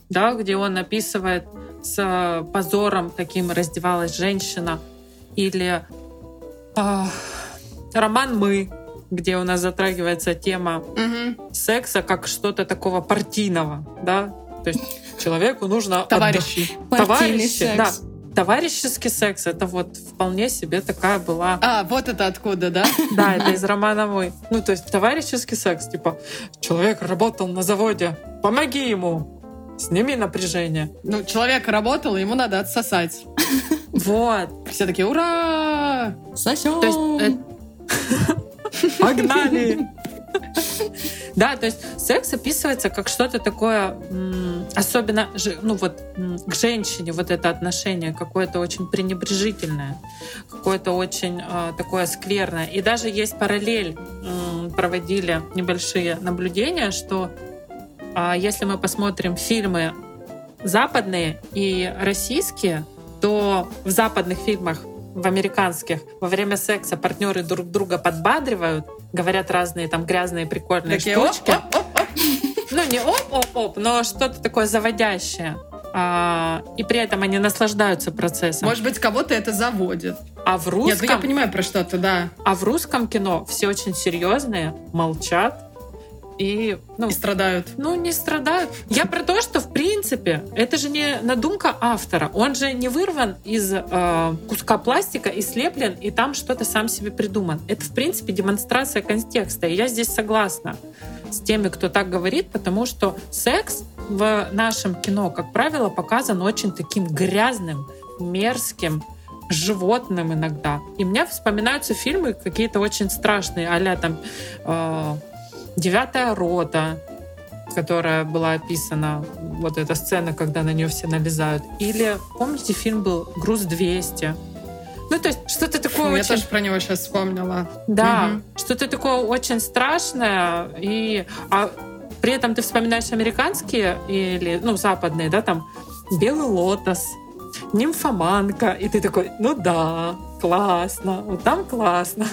да, где он описывает с позором, каким раздевалась женщина, или а, роман «Мы», где у нас затрагивается тема секса как что-то такого партийного, да, то есть человеку нужно отдых- Товарищи. Партийный Товарищи, да. секс. Товарищеский секс это вот вполне себе такая была. А, вот это откуда, да? Да, это из романа «Мой». Ну, то есть товарищеский секс, типа, человек работал на заводе, помоги ему, сними напряжение. Ну, человек работал, ему надо отсосать. Вот. Все такие, ура! Сосём! То есть э, погнали. Да, то есть секс описывается как что-то такое, особенно ну вот к женщине вот это отношение какое-то очень пренебрежительное, какое-то очень э, такое скверное. И даже есть параллель, проводили небольшие наблюдения, что а, если мы посмотрим фильмы западные и российские, то в западных фильмах, в американских, во время секса партнеры друг друга подбадривают, говорят разные там грязные прикольные Такие, штучки. оп, оп, оп, оп. Ну, не оп-оп-оп, но что-то такое заводящее. А, и при этом они наслаждаются процессом. Может быть, кого-то это заводит. а в Нет, ну я русском, понимаю про что-то, да. а в русском кино все очень серьезные, молчат и ну И страдают. ну, не страдают. Я про то, что, в принципе, это же не надумка автора. Он же не вырван из э, куска пластика и слеплен, и там что-то сам себе придуман. Это, в принципе, демонстрация контекста. И я здесь согласна с теми, кто так говорит, потому что секс в нашем кино, как правило, показан очень таким грязным, мерзким, животным иногда. И мне вспоминаются фильмы какие-то очень страшные, а там э, «Девятая рота», которая была описана, вот эта сцена, когда на нее все налезают. Или, помните, фильм был «Груз 200», ну, то есть что-то такое Я очень... тоже про него сейчас вспомнила. Да, Мгм. что-то такое очень страшное, и а при этом ты вспоминаешь американские или ну западные, да, там белый лотос, нимфоманка, и ты такой, ну да, классно, вот там классно.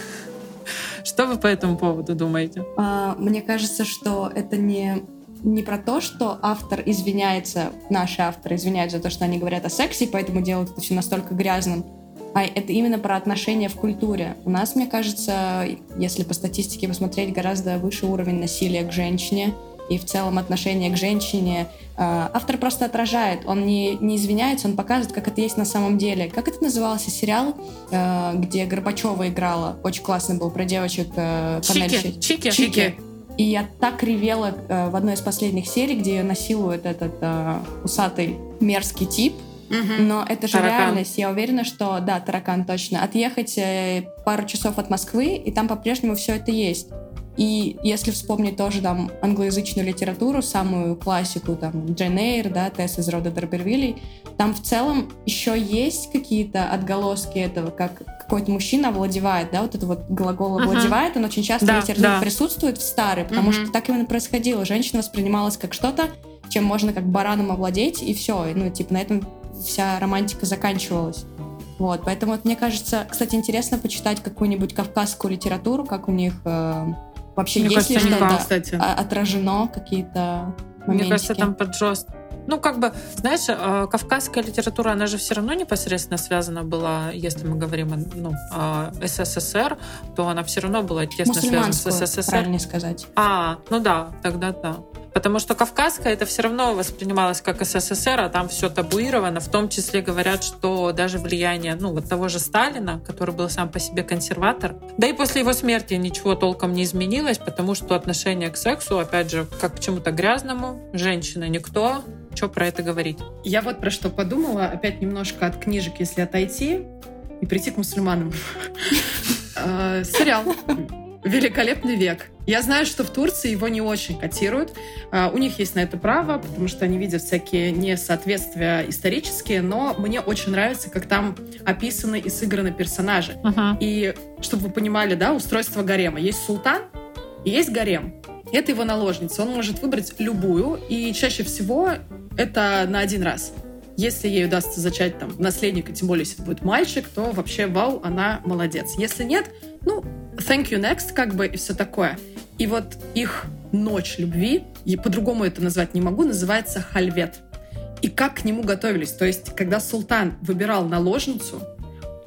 Что вы по этому поводу думаете? А, Мне кажется, что это не не про то, что автор извиняется, наши авторы извиняются за то, что они говорят о сексе, поэтому делают это все настолько грязным, а это именно про отношения в культуре. У нас, мне кажется, если по статистике посмотреть, гораздо выше уровень насилия к женщине и в целом отношение к женщине. А, Автор просто отражает, он не, не извиняется, он показывает, как это есть на самом деле. Как это назывался сериал, э, где Горбачева играла? Очень классный был про девочек. э, Чики, чики. Чики. И я так ревела э, в одной из последних серий, где ее насилует этот э, усатый мерзкий тип. Но это же Таракан. реальность. Я уверена, что да, таракан точно. Отъехать э, пару часов от Москвы, и там по-прежнему все это есть. И если вспомнить тоже там англоязычную литературу, самую классику, там, Джейн Эйр, да, Тесс из рода Дарбервилей, там в целом еще есть какие-то отголоски этого, как какой-то мужчина овладевает, да, вот это вот глагол овладевает, он очень часто Да, да. присутствует в старой, потому Мгм. что так именно происходило. Женщина воспринималась как что-то, чем можно как бараном овладеть, и все. Ну, типа, на этом вся романтика заканчивалась. Вот, поэтому вот, мне кажется, кстати, интересно почитать какую-нибудь кавказскую литературу, как у них э, вообще Мне есть ли кажется, что-то кстати. отражено, какие-то Мне моментики. кажется, там поджест. Ну, как бы, знаешь, э, кавказская литература, она же все равно непосредственно связана была, если мы говорим о ну, о СССР, то она все равно была тесно связана с СССР. правильнее сказать. А, ну да, тогда да. Потому что кавказская это все равно воспринималось как СССР, а там все табуировано. В том числе говорят, что даже влияние ну, вот того же Сталина, который был сам по себе консерватор, да и после его смерти ничего толком не изменилось, потому что отношение к сексу, опять же, как к чему-то грязному, женщина никто, что про это говорить? Я вот про что подумала, опять немножко от книжек, если отойти и прийти к мусульманам. Э, Сериал «Великолепный век». Я знаю, что в Турции его не очень котируют. Э, У них есть на это право, потому что они видят всякие несоответствия исторические, но мне очень нравится, как там описаны и сыграны персонажи. И чтобы вы понимали, да, устройство гарема. Есть султан и есть гарем. Это его наложница. Он может выбрать любую, и чаще всего это на один раз. Если ей удастся зачать там наследника, тем более, если это будет мальчик, то вообще вау, она молодец. Если нет, ну, thank you next, как бы, и все такое. И вот их ночь любви, и по-другому это назвать не могу, называется хальвет. И как к нему готовились? То есть, когда султан выбирал наложницу,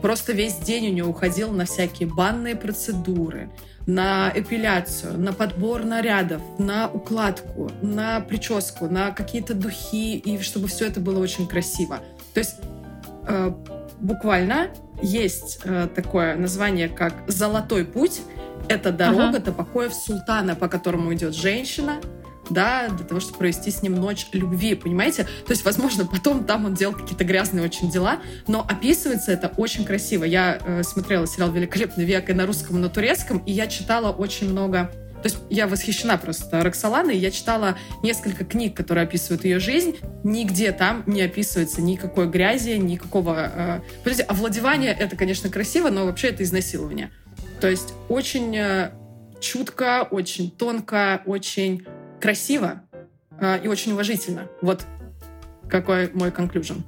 просто весь день у него уходил на всякие банные процедуры, на эпиляцию, на подбор нарядов, на укладку, на прическу, на какие-то духи, и чтобы все это было очень красиво. То есть э, буквально есть э, такое название, как «Золотой путь». Это дорога Ага. до покоев султана, по которому идет женщина, да, для того, чтобы провести с ним ночь любви, понимаете? То есть, возможно, потом там он делал какие-то грязные очень дела, но описывается это очень красиво. Я э, смотрела сериал «Великолепный век» и на русском, и на турецком, и я читала очень много... То есть я восхищена просто Роксоланой, я читала несколько книг, которые описывают ее жизнь, нигде там не описывается никакой грязи, никакого... Э... Подождите, овладевание — это, конечно, красиво, но вообще это изнасилование. То есть очень э, чутко, очень тонко, очень красиво э, и очень уважительно. Вот какой мой конклюжен.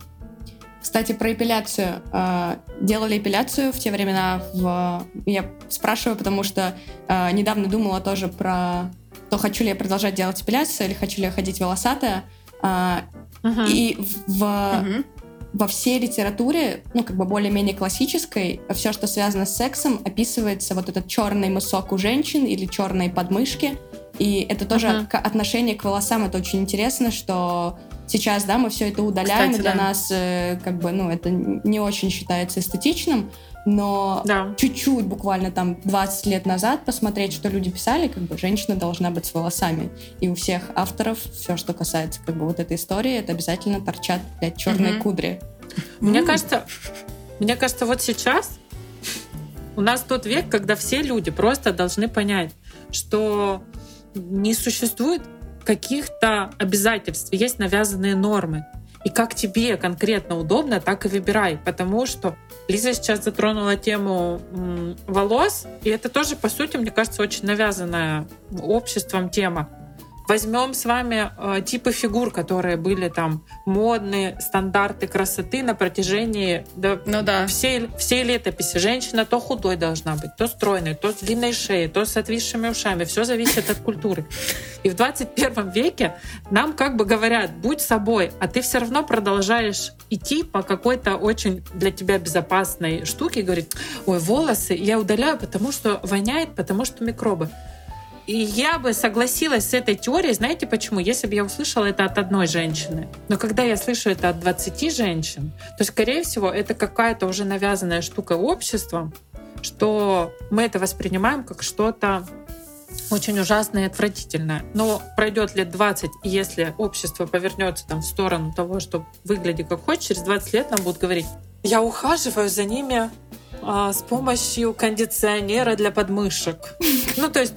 Кстати, про эпиляцию. Э, Делали эпиляцию в те времена. В... Я спрашиваю, потому что э, недавно думала тоже про то, хочу ли я продолжать делать эпиляцию или хочу ли я ходить волосатая. Мгм. И в, Мгм. во всей литературе, ну, как бы более-менее классической, все, что связано с сексом, описывается вот этот черный мысок у женщин или черные подмышки. И это тоже Мгм. к- отношение к волосам. Это очень интересно, что сейчас, да, мы все это удаляем, Кстати, и для да. нас, э, как бы, ну, это не очень считается эстетичным, но Да. чуть-чуть, буквально там 20 лет назад посмотреть, что люди писали, как бы женщина должна быть с волосами. И у всех авторов все, что касается как бы вот этой истории, это обязательно торчат, блядь, черные Мгм. кудри. Мне М. кажется, мне кажется, вот сейчас у нас тот век, когда все люди просто должны понять, что не существует каких-то обязательств, есть навязанные нормы. И как тебе конкретно удобно, так и выбирай. Потому что Лиза сейчас затронула тему волос, и это тоже, по сути, мне кажется, очень навязанная обществом тема. Возьмем с вами э, типы фигур, которые были там модные, стандарты красоты на протяжении да, Ну да. всей, всей летописи. Женщина то худой должна быть, то стройной, то с длинной шеей, то с отвисшими ушами. Все зависит от культуры. И в 21 веке нам как бы говорят, будь собой, а ты все равно продолжаешь идти по какой-то очень для тебя безопасной штуке и говорить, ой, волосы я удаляю, потому что воняет, потому что микробы. И я бы согласилась с этой теорией, знаете почему? Если бы я услышала это от одной женщины. Но когда я слышу это от 20 женщин, то, скорее всего, это какая-то уже навязанная штука обществом, что мы это воспринимаем как что-то очень ужасное и отвратительное. Но пройдет лет 20, и если общество повернется там в сторону того, что выгляди как хочешь, через 20 лет нам будут говорить, я ухаживаю за ними а, с помощью кондиционера для подмышек. Ну, то есть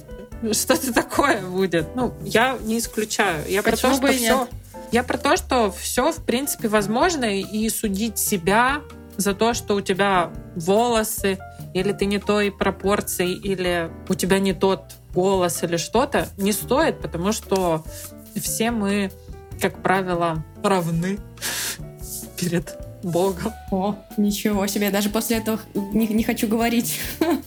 что-то такое будет. Ну, я не исключаю. Я про то, бы что и все... нет? Я про то, что все, в принципе, возможно, и судить себя за то, что у тебя волосы, или ты не той пропорции, или у тебя не тот голос или что-то, не стоит, потому что все мы, как правило, равны перед Богом. О, ничего себе, даже после этого не, не хочу говорить.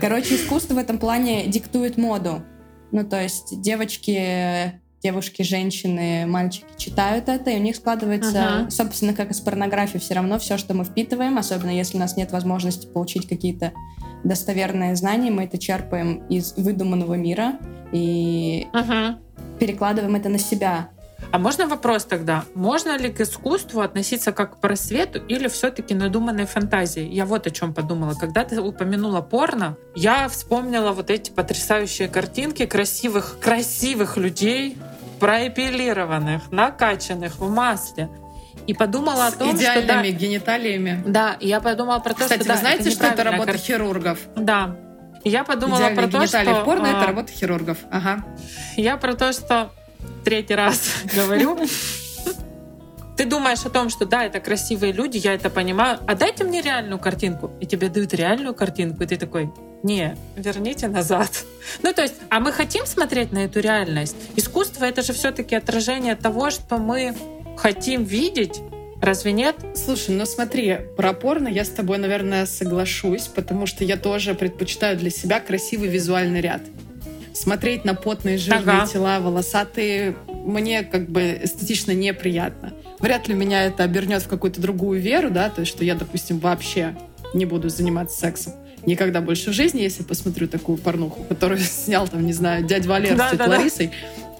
Короче, искусство в этом плане диктует моду. Ну, то есть девочки, девушки, женщины, мальчики читают это, и у них складывается, uh-huh. собственно, как и с порнографией, все равно все, что мы впитываем, особенно если у нас нет возможности получить какие-то достоверные знания, мы это черпаем из выдуманного мира и uh-huh. перекладываем это на себя. А можно вопрос тогда? Можно ли к искусству относиться как к просвету или все-таки надуманной фантазии? Я вот о чем подумала. Когда ты упомянула порно, я вспомнила вот эти потрясающие картинки красивых, красивых людей, проэпилированных, накачанных в масле. И подумала С о том, идеальными что... Да, гениталиями. Да, я подумала про то, Кстати, что... вы да, знаете, это что это работа картина. хирургов? Да. Я подумала Идеальные про то, гениталии что... в порно — это а, работа хирургов. Ага. Я про то, что третий раз говорю. Ты думаешь о том, что да, это красивые люди, я это понимаю, а дайте мне реальную картинку. И тебе дают реальную картинку, и ты такой, не, верните назад. Ну, то есть, а мы хотим смотреть на эту реальность? Искусство — это же все таки отражение того, что мы хотим видеть, Разве нет? Слушай, ну смотри, про порно я с тобой, наверное, соглашусь, потому что я тоже предпочитаю для себя красивый визуальный ряд. Смотреть на потные жирные Ага. тела, волосатые, мне как бы эстетично неприятно. Вряд ли меня это обернет в какую-то другую веру, да, то есть что я, допустим, вообще не буду заниматься сексом. Никогда больше в жизни, если посмотрю такую порнуху, которую снял там, не знаю, дядя Валер с Да, тетей да, да. Ларисой.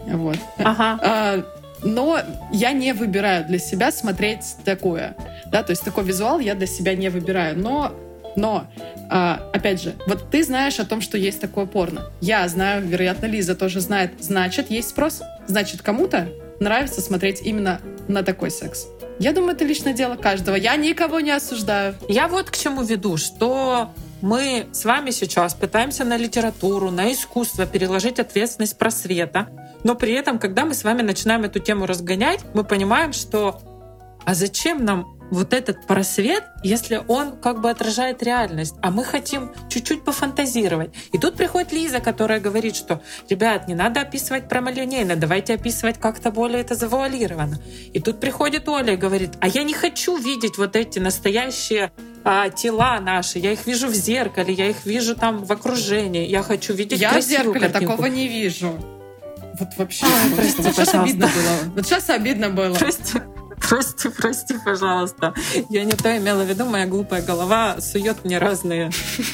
Вот. Ага. А, но я не выбираю для себя смотреть такое. Да, то есть такой визуал я для себя не выбираю. Но, но а, опять же, вот ты знаешь о том, что есть такое порно. Я знаю, вероятно, Лиза тоже знает. Значит, есть спрос. Значит, кому-то нравится смотреть именно на такой секс. Я думаю, это личное дело каждого. Я никого не осуждаю. Я вот к чему веду, что мы с вами сейчас пытаемся на литературу, на искусство переложить ответственность просвета, но при этом, когда мы с вами начинаем эту тему разгонять, мы понимаем, что а зачем нам вот этот просвет, если он как бы отражает реальность, а мы хотим чуть-чуть пофантазировать. И тут приходит Лиза, которая говорит, что, ребят, не надо описывать прямолинейно, давайте описывать как-то более это завуалировано. И тут приходит Оля и говорит, а я не хочу видеть вот эти настоящие а, тела наши, я их вижу в зеркале, я их вижу там в окружении, я хочу видеть я в зеркале картинку. такого не вижу. Вот вообще. Ой, просто. прости, вот сейчас обидно было. Вот сейчас обидно было. Прости, прости, прости, пожалуйста. Я не то имела в виду, моя глупая голова сует мне разные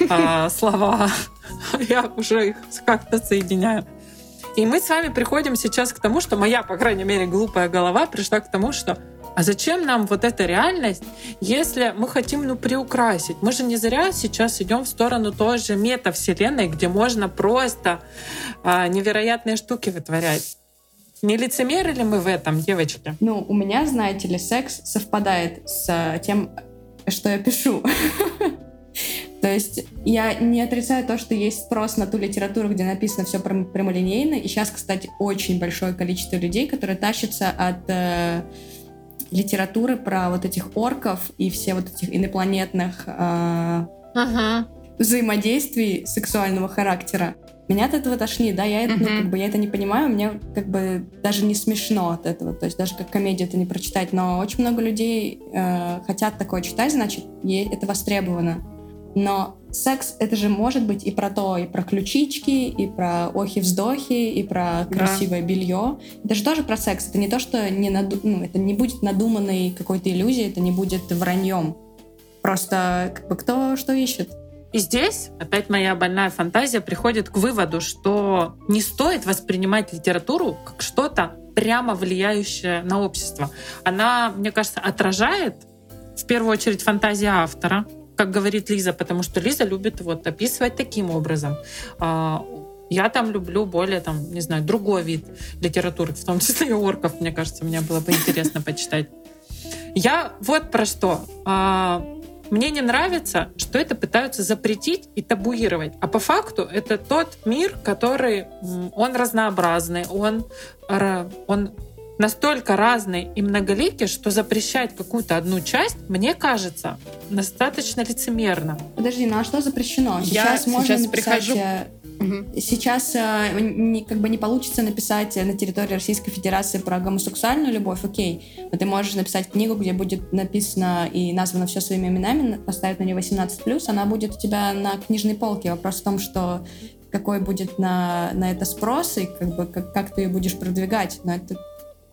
а, слова. Я уже их как-то соединяю. И мы с вами приходим сейчас к тому, что моя, по крайней мере, глупая голова пришла к тому, что а зачем нам вот эта реальность, если мы хотим ну, приукрасить? Мы же не зря сейчас идем в сторону той же метавселенной, где можно просто а, невероятные штуки вытворять. Не лицемеры ли мы в этом, девочки? Ну, у меня, знаете ли, секс совпадает с э, тем, что я пишу. То есть я не отрицаю то, что есть спрос на ту литературу, где написано все прямолинейно. И сейчас, кстати, очень большое количество людей, которые тащатся от э, литературы про вот этих орков и все вот этих инопланетных э, Ага. Взаимодействий сексуального характера. Меня от этого тошнит, да, я это, ну, как бы, я это не понимаю, мне как бы даже не смешно от этого, то есть даже как комедию это не прочитать, но очень много людей э, хотят такое читать, значит, е- это востребовано. Но секс это же может быть и про то, и про ключички, и про охи-вздохи, и про Да. красивое белье. Это же тоже про секс. Это не то, что не наду- ну, это не будет надуманной какой-то иллюзией, это не будет враньем. Просто как бы кто что ищет. И здесь опять моя больная фантазия приходит к выводу, что не стоит воспринимать литературу как что-то прямо влияющее на общество. Она, мне кажется, отражает в первую очередь фантазия автора, как говорит Лиза, потому что Лиза любит вот описывать таким образом. А, Я там люблю более, там, не знаю, другой вид литературы, в том числе и орков, мне кажется, мне было бы интересно почитать. Я вот про что. Мне не нравится, что это пытаются запретить и табуировать. А по факту это тот мир, который, он разнообразный, он, он настолько разный и многоликий, что запрещать какую-то одну часть, мне кажется, достаточно лицемерно. Подожди, ну а что запрещено? Я Сейчас можно сейчас написать прихожу- Сейчас э, как бы не получится написать на территории Российской Федерации про гомосексуальную любовь, окей, но ты можешь написать книгу, где будет написано и названо все своими именами, поставить на нее 18+, она будет у тебя на книжной полке. Вопрос в том, что какой будет на, на это спрос и как бы как, как ты ее будешь продвигать. Но это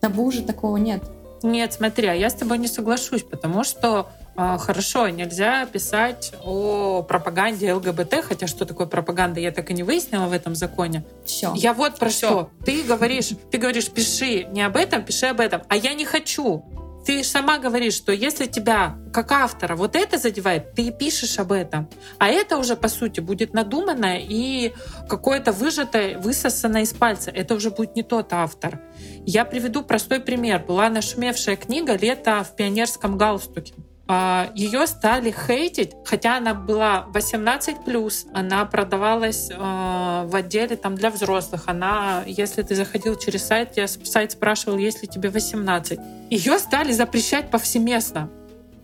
табу же такого нет. Нет, смотри, а я с тобой не соглашусь, потому что хорошо, нельзя писать о пропаганде ЛГБТ, хотя что такое пропаганда, я так и не выяснила в этом законе. Все. Я вот про Все. что. Ты говоришь, ты говоришь, пиши не об этом, пиши об этом. А я не хочу. Ты сама говоришь, что если тебя, как автора, вот это задевает, ты пишешь об этом. А это уже, по сути, будет надуманное и какое-то выжатое, высосанное из пальца. Это уже будет не тот автор. Я приведу простой пример. Была нашумевшая книга «Лето в пионерском галстуке». А, ее стали хейтить, хотя она была 18+, она продавалась а, в отделе там для взрослых. Она, если ты заходил через сайт, я сайт спрашивал, есть ли тебе 18. Ее стали запрещать повсеместно.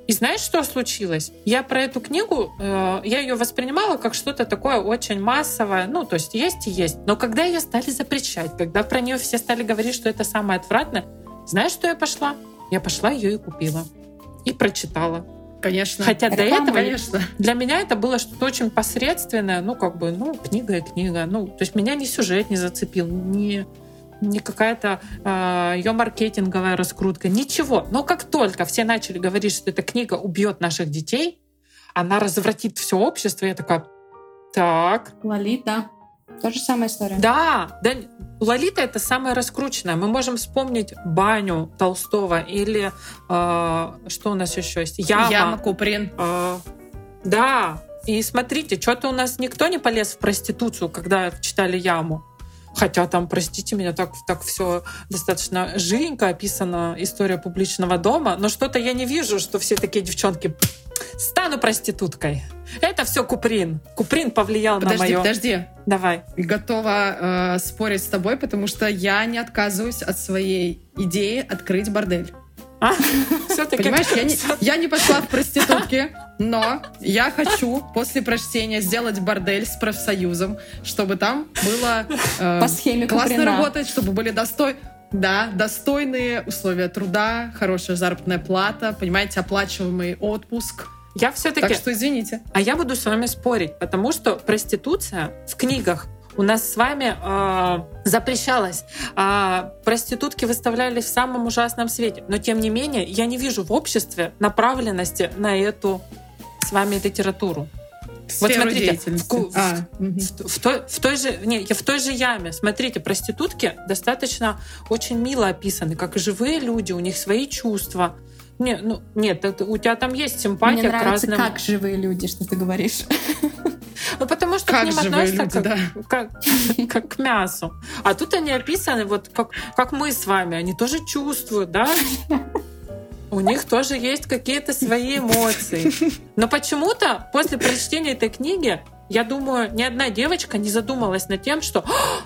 И знаешь, что случилось? Я про эту книгу, э, я ее воспринимала как что-то такое очень массовое. Ну, то есть есть и есть. Но когда ее стали запрещать, когда про нее все стали говорить, что это самое отвратное, знаешь, что я пошла? Я пошла ее и купила и прочитала. Конечно. Хотя Реклама, до этого конечно. для меня это было что-то очень посредственное, ну, как бы, ну, книга и книга. Ну, то есть меня ни сюжет не зацепил, ни, ни какая-то э, ее маркетинговая раскрутка, ничего. Но как только все начали говорить, что эта книга убьет наших детей, она развратит все общество, я такая, так. Лолита. То же самая история. Да, да. Лолита это самое раскрученное. Мы можем вспомнить баню Толстого или э, что у нас еще есть? Яма. Яма Куприн. Э, да. И смотрите, что-то у нас никто не полез в проституцию, когда читали яму. Хотя там, простите меня, так, так все достаточно живенько описана история публичного дома, но что-то я не вижу, что все такие девчонки стану проституткой. Это все Куприн. Куприн повлиял подожди, на мое. Подожди, Давай. Готова э, спорить с тобой, потому что я не отказываюсь от своей идеи открыть бордель. А, все-таки. Понимаешь, я не, я не пошла в проститутки, но я хочу после прочтения сделать бордель с профсоюзом, чтобы там было э, По схеме классно Куприна. работать, чтобы были достой... Да, достойные условия труда, хорошая заработная плата, понимаете, оплачиваемый отпуск. Я все-таки... Так что извините. А я буду с вами спорить, потому что проституция в книгах у нас с вами э, запрещалась. А проститутки выставлялись в самом ужасном свете. Но тем не менее, я не вижу в обществе направленности на эту с вами литературу. Вот Сферу смотрите, деятельности. в- А, мгм. В, в той, в той же, не, в той же яме. Смотрите, проститутки достаточно очень мило описаны, как живые люди, у них свои чувства. Не, ну, нет, это- у тебя там есть симпатия Мне к нравится, разным. как живые люди, что ты говоришь. Ну, потому что Как к ним относятся люди, как, как, как к мясу. А тут они описаны вот как, как мы с вами. Они тоже чувствуют, да? У них тоже есть какие-то свои эмоции. Но почему-то после прочтения этой книги, я думаю, ни одна девочка не задумалась над тем, что «А,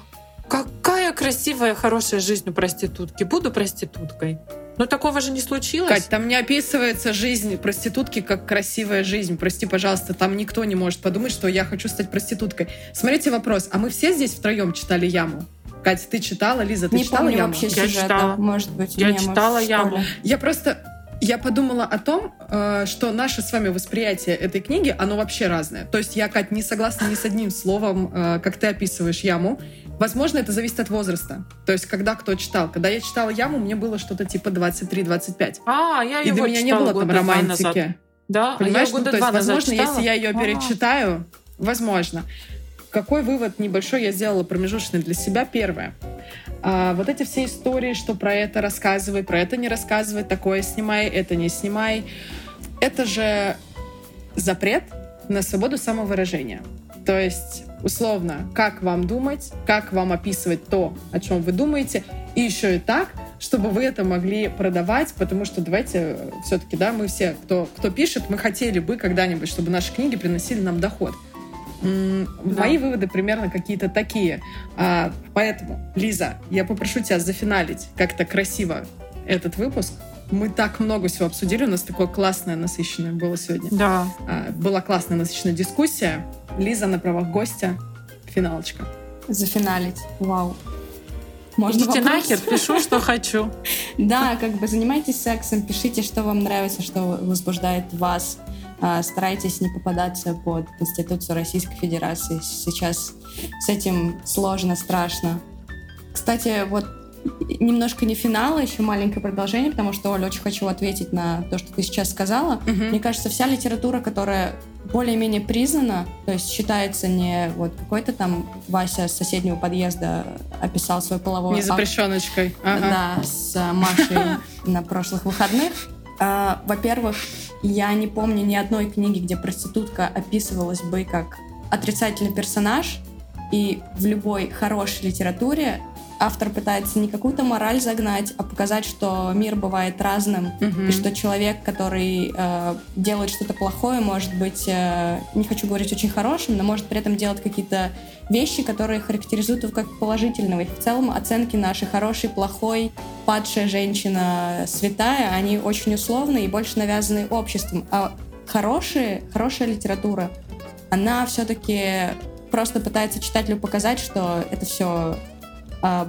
какая красивая, хорошая жизнь у проститутки. Буду проституткой. Но такого же не случилось. Кать, там не описывается жизнь проститутки как красивая жизнь. Прости, пожалуйста, там никто не может подумать, что я хочу стать проституткой. Смотрите вопрос. А мы все здесь втроем читали яму? Катя, ты читала, Лиза, ты Не читала помню яму? вообще Я сюжета. читала. Может быть, Я не, может, читала школе. «Яму». Я просто я подумала о том, э, что наше с вами восприятие этой книги, оно вообще разное. То есть я, Кать, не согласна ни с одним словом, э, как ты описываешь яму. Возможно, это зависит от возраста. То есть, когда кто читал. Когда я читала яму, мне было что-то типа 23-25. А, я И его для меня не было там романтики. Да, Понимаешь, а я ну, то есть, возможно, читала. если я ее А. перечитаю, возможно. Какой вывод небольшой я сделала промежуточный для себя? Первое. А, вот эти все истории, что про это рассказывай, про это не рассказывай, такое снимай, это не снимай. Это же запрет на свободу самовыражения. То есть, условно, как вам думать, как вам описывать то, о чем вы думаете, и еще и так, чтобы вы это могли продавать, потому что давайте все-таки, да, мы все, кто, кто пишет, мы хотели бы когда-нибудь, чтобы наши книги приносили нам доход. Да. Мои выводы примерно какие-то такие. А, поэтому, Лиза, я попрошу тебя зафиналить как-то красиво этот выпуск. Мы так много всего обсудили, у нас такое классное, насыщенное было сегодня. Да. А, Была классная, насыщенная дискуссия. Лиза на правах гостя. финалочка. Зафиналить. Вау. Можно Идите вопрос? нахер, пишу, что хочу. Да, как бы занимайтесь сексом, пишите, что вам нравится, что возбуждает вас. А, старайтесь не попадаться под Конституцию Российской Федерации. Сейчас с этим сложно, страшно. Кстати, вот немножко не финал, а еще маленькое продолжение, потому что, Оля, очень хочу ответить на то, что ты сейчас сказала. Угу. Мне кажется, вся литература, которая более-менее признана, то есть считается не вот какой-то там Вася с соседнего подъезда описал свой половой Не запрещеночкой. Ага. Да, с Машей на прошлых выходных. А, во-первых, я не помню ни одной книги, где проститутка описывалась бы как отрицательный персонаж, и в любой хорошей литературе автор пытается не какую-то мораль загнать, а показать, что мир бывает разным, mm-hmm. и что человек, который э, делает что-то плохое, может быть, э, не хочу говорить очень хорошим, но может при этом делать какие-то вещи, которые характеризуют его как положительного. И в целом оценки наши хороший, плохой, падшая женщина, святая, они очень условны и больше навязаны обществом. А хорошие, хорошая литература, она все-таки просто пытается читателю показать, что это все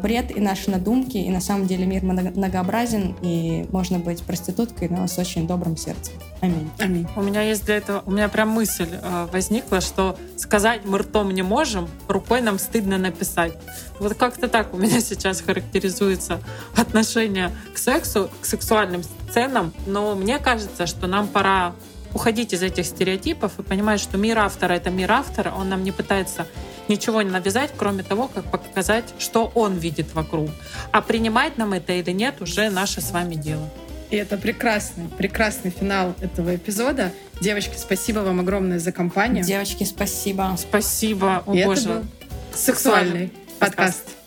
бред и наши надумки, и на самом деле мир многообразен, и можно быть проституткой, но с очень добрым сердцем. Аминь. Аминь. У меня есть для этого, у меня прям мысль э, возникла, что сказать мы ртом не можем, рукой нам стыдно написать. Вот как-то так у меня сейчас характеризуется отношение к сексу, к сексуальным сценам, но мне кажется, что нам пора уходить из этих стереотипов и понимать, что мир автора — это мир автора, он нам не пытается ничего не навязать, кроме того, как показать, что он видит вокруг. А принимать нам это или нет, уже наше с вами дело. И это прекрасный, прекрасный финал этого эпизода. Девочки, спасибо вам огромное за компанию. Девочки, спасибо. Спасибо. О, И боже. Это был сексуальный подкаст. подкаст.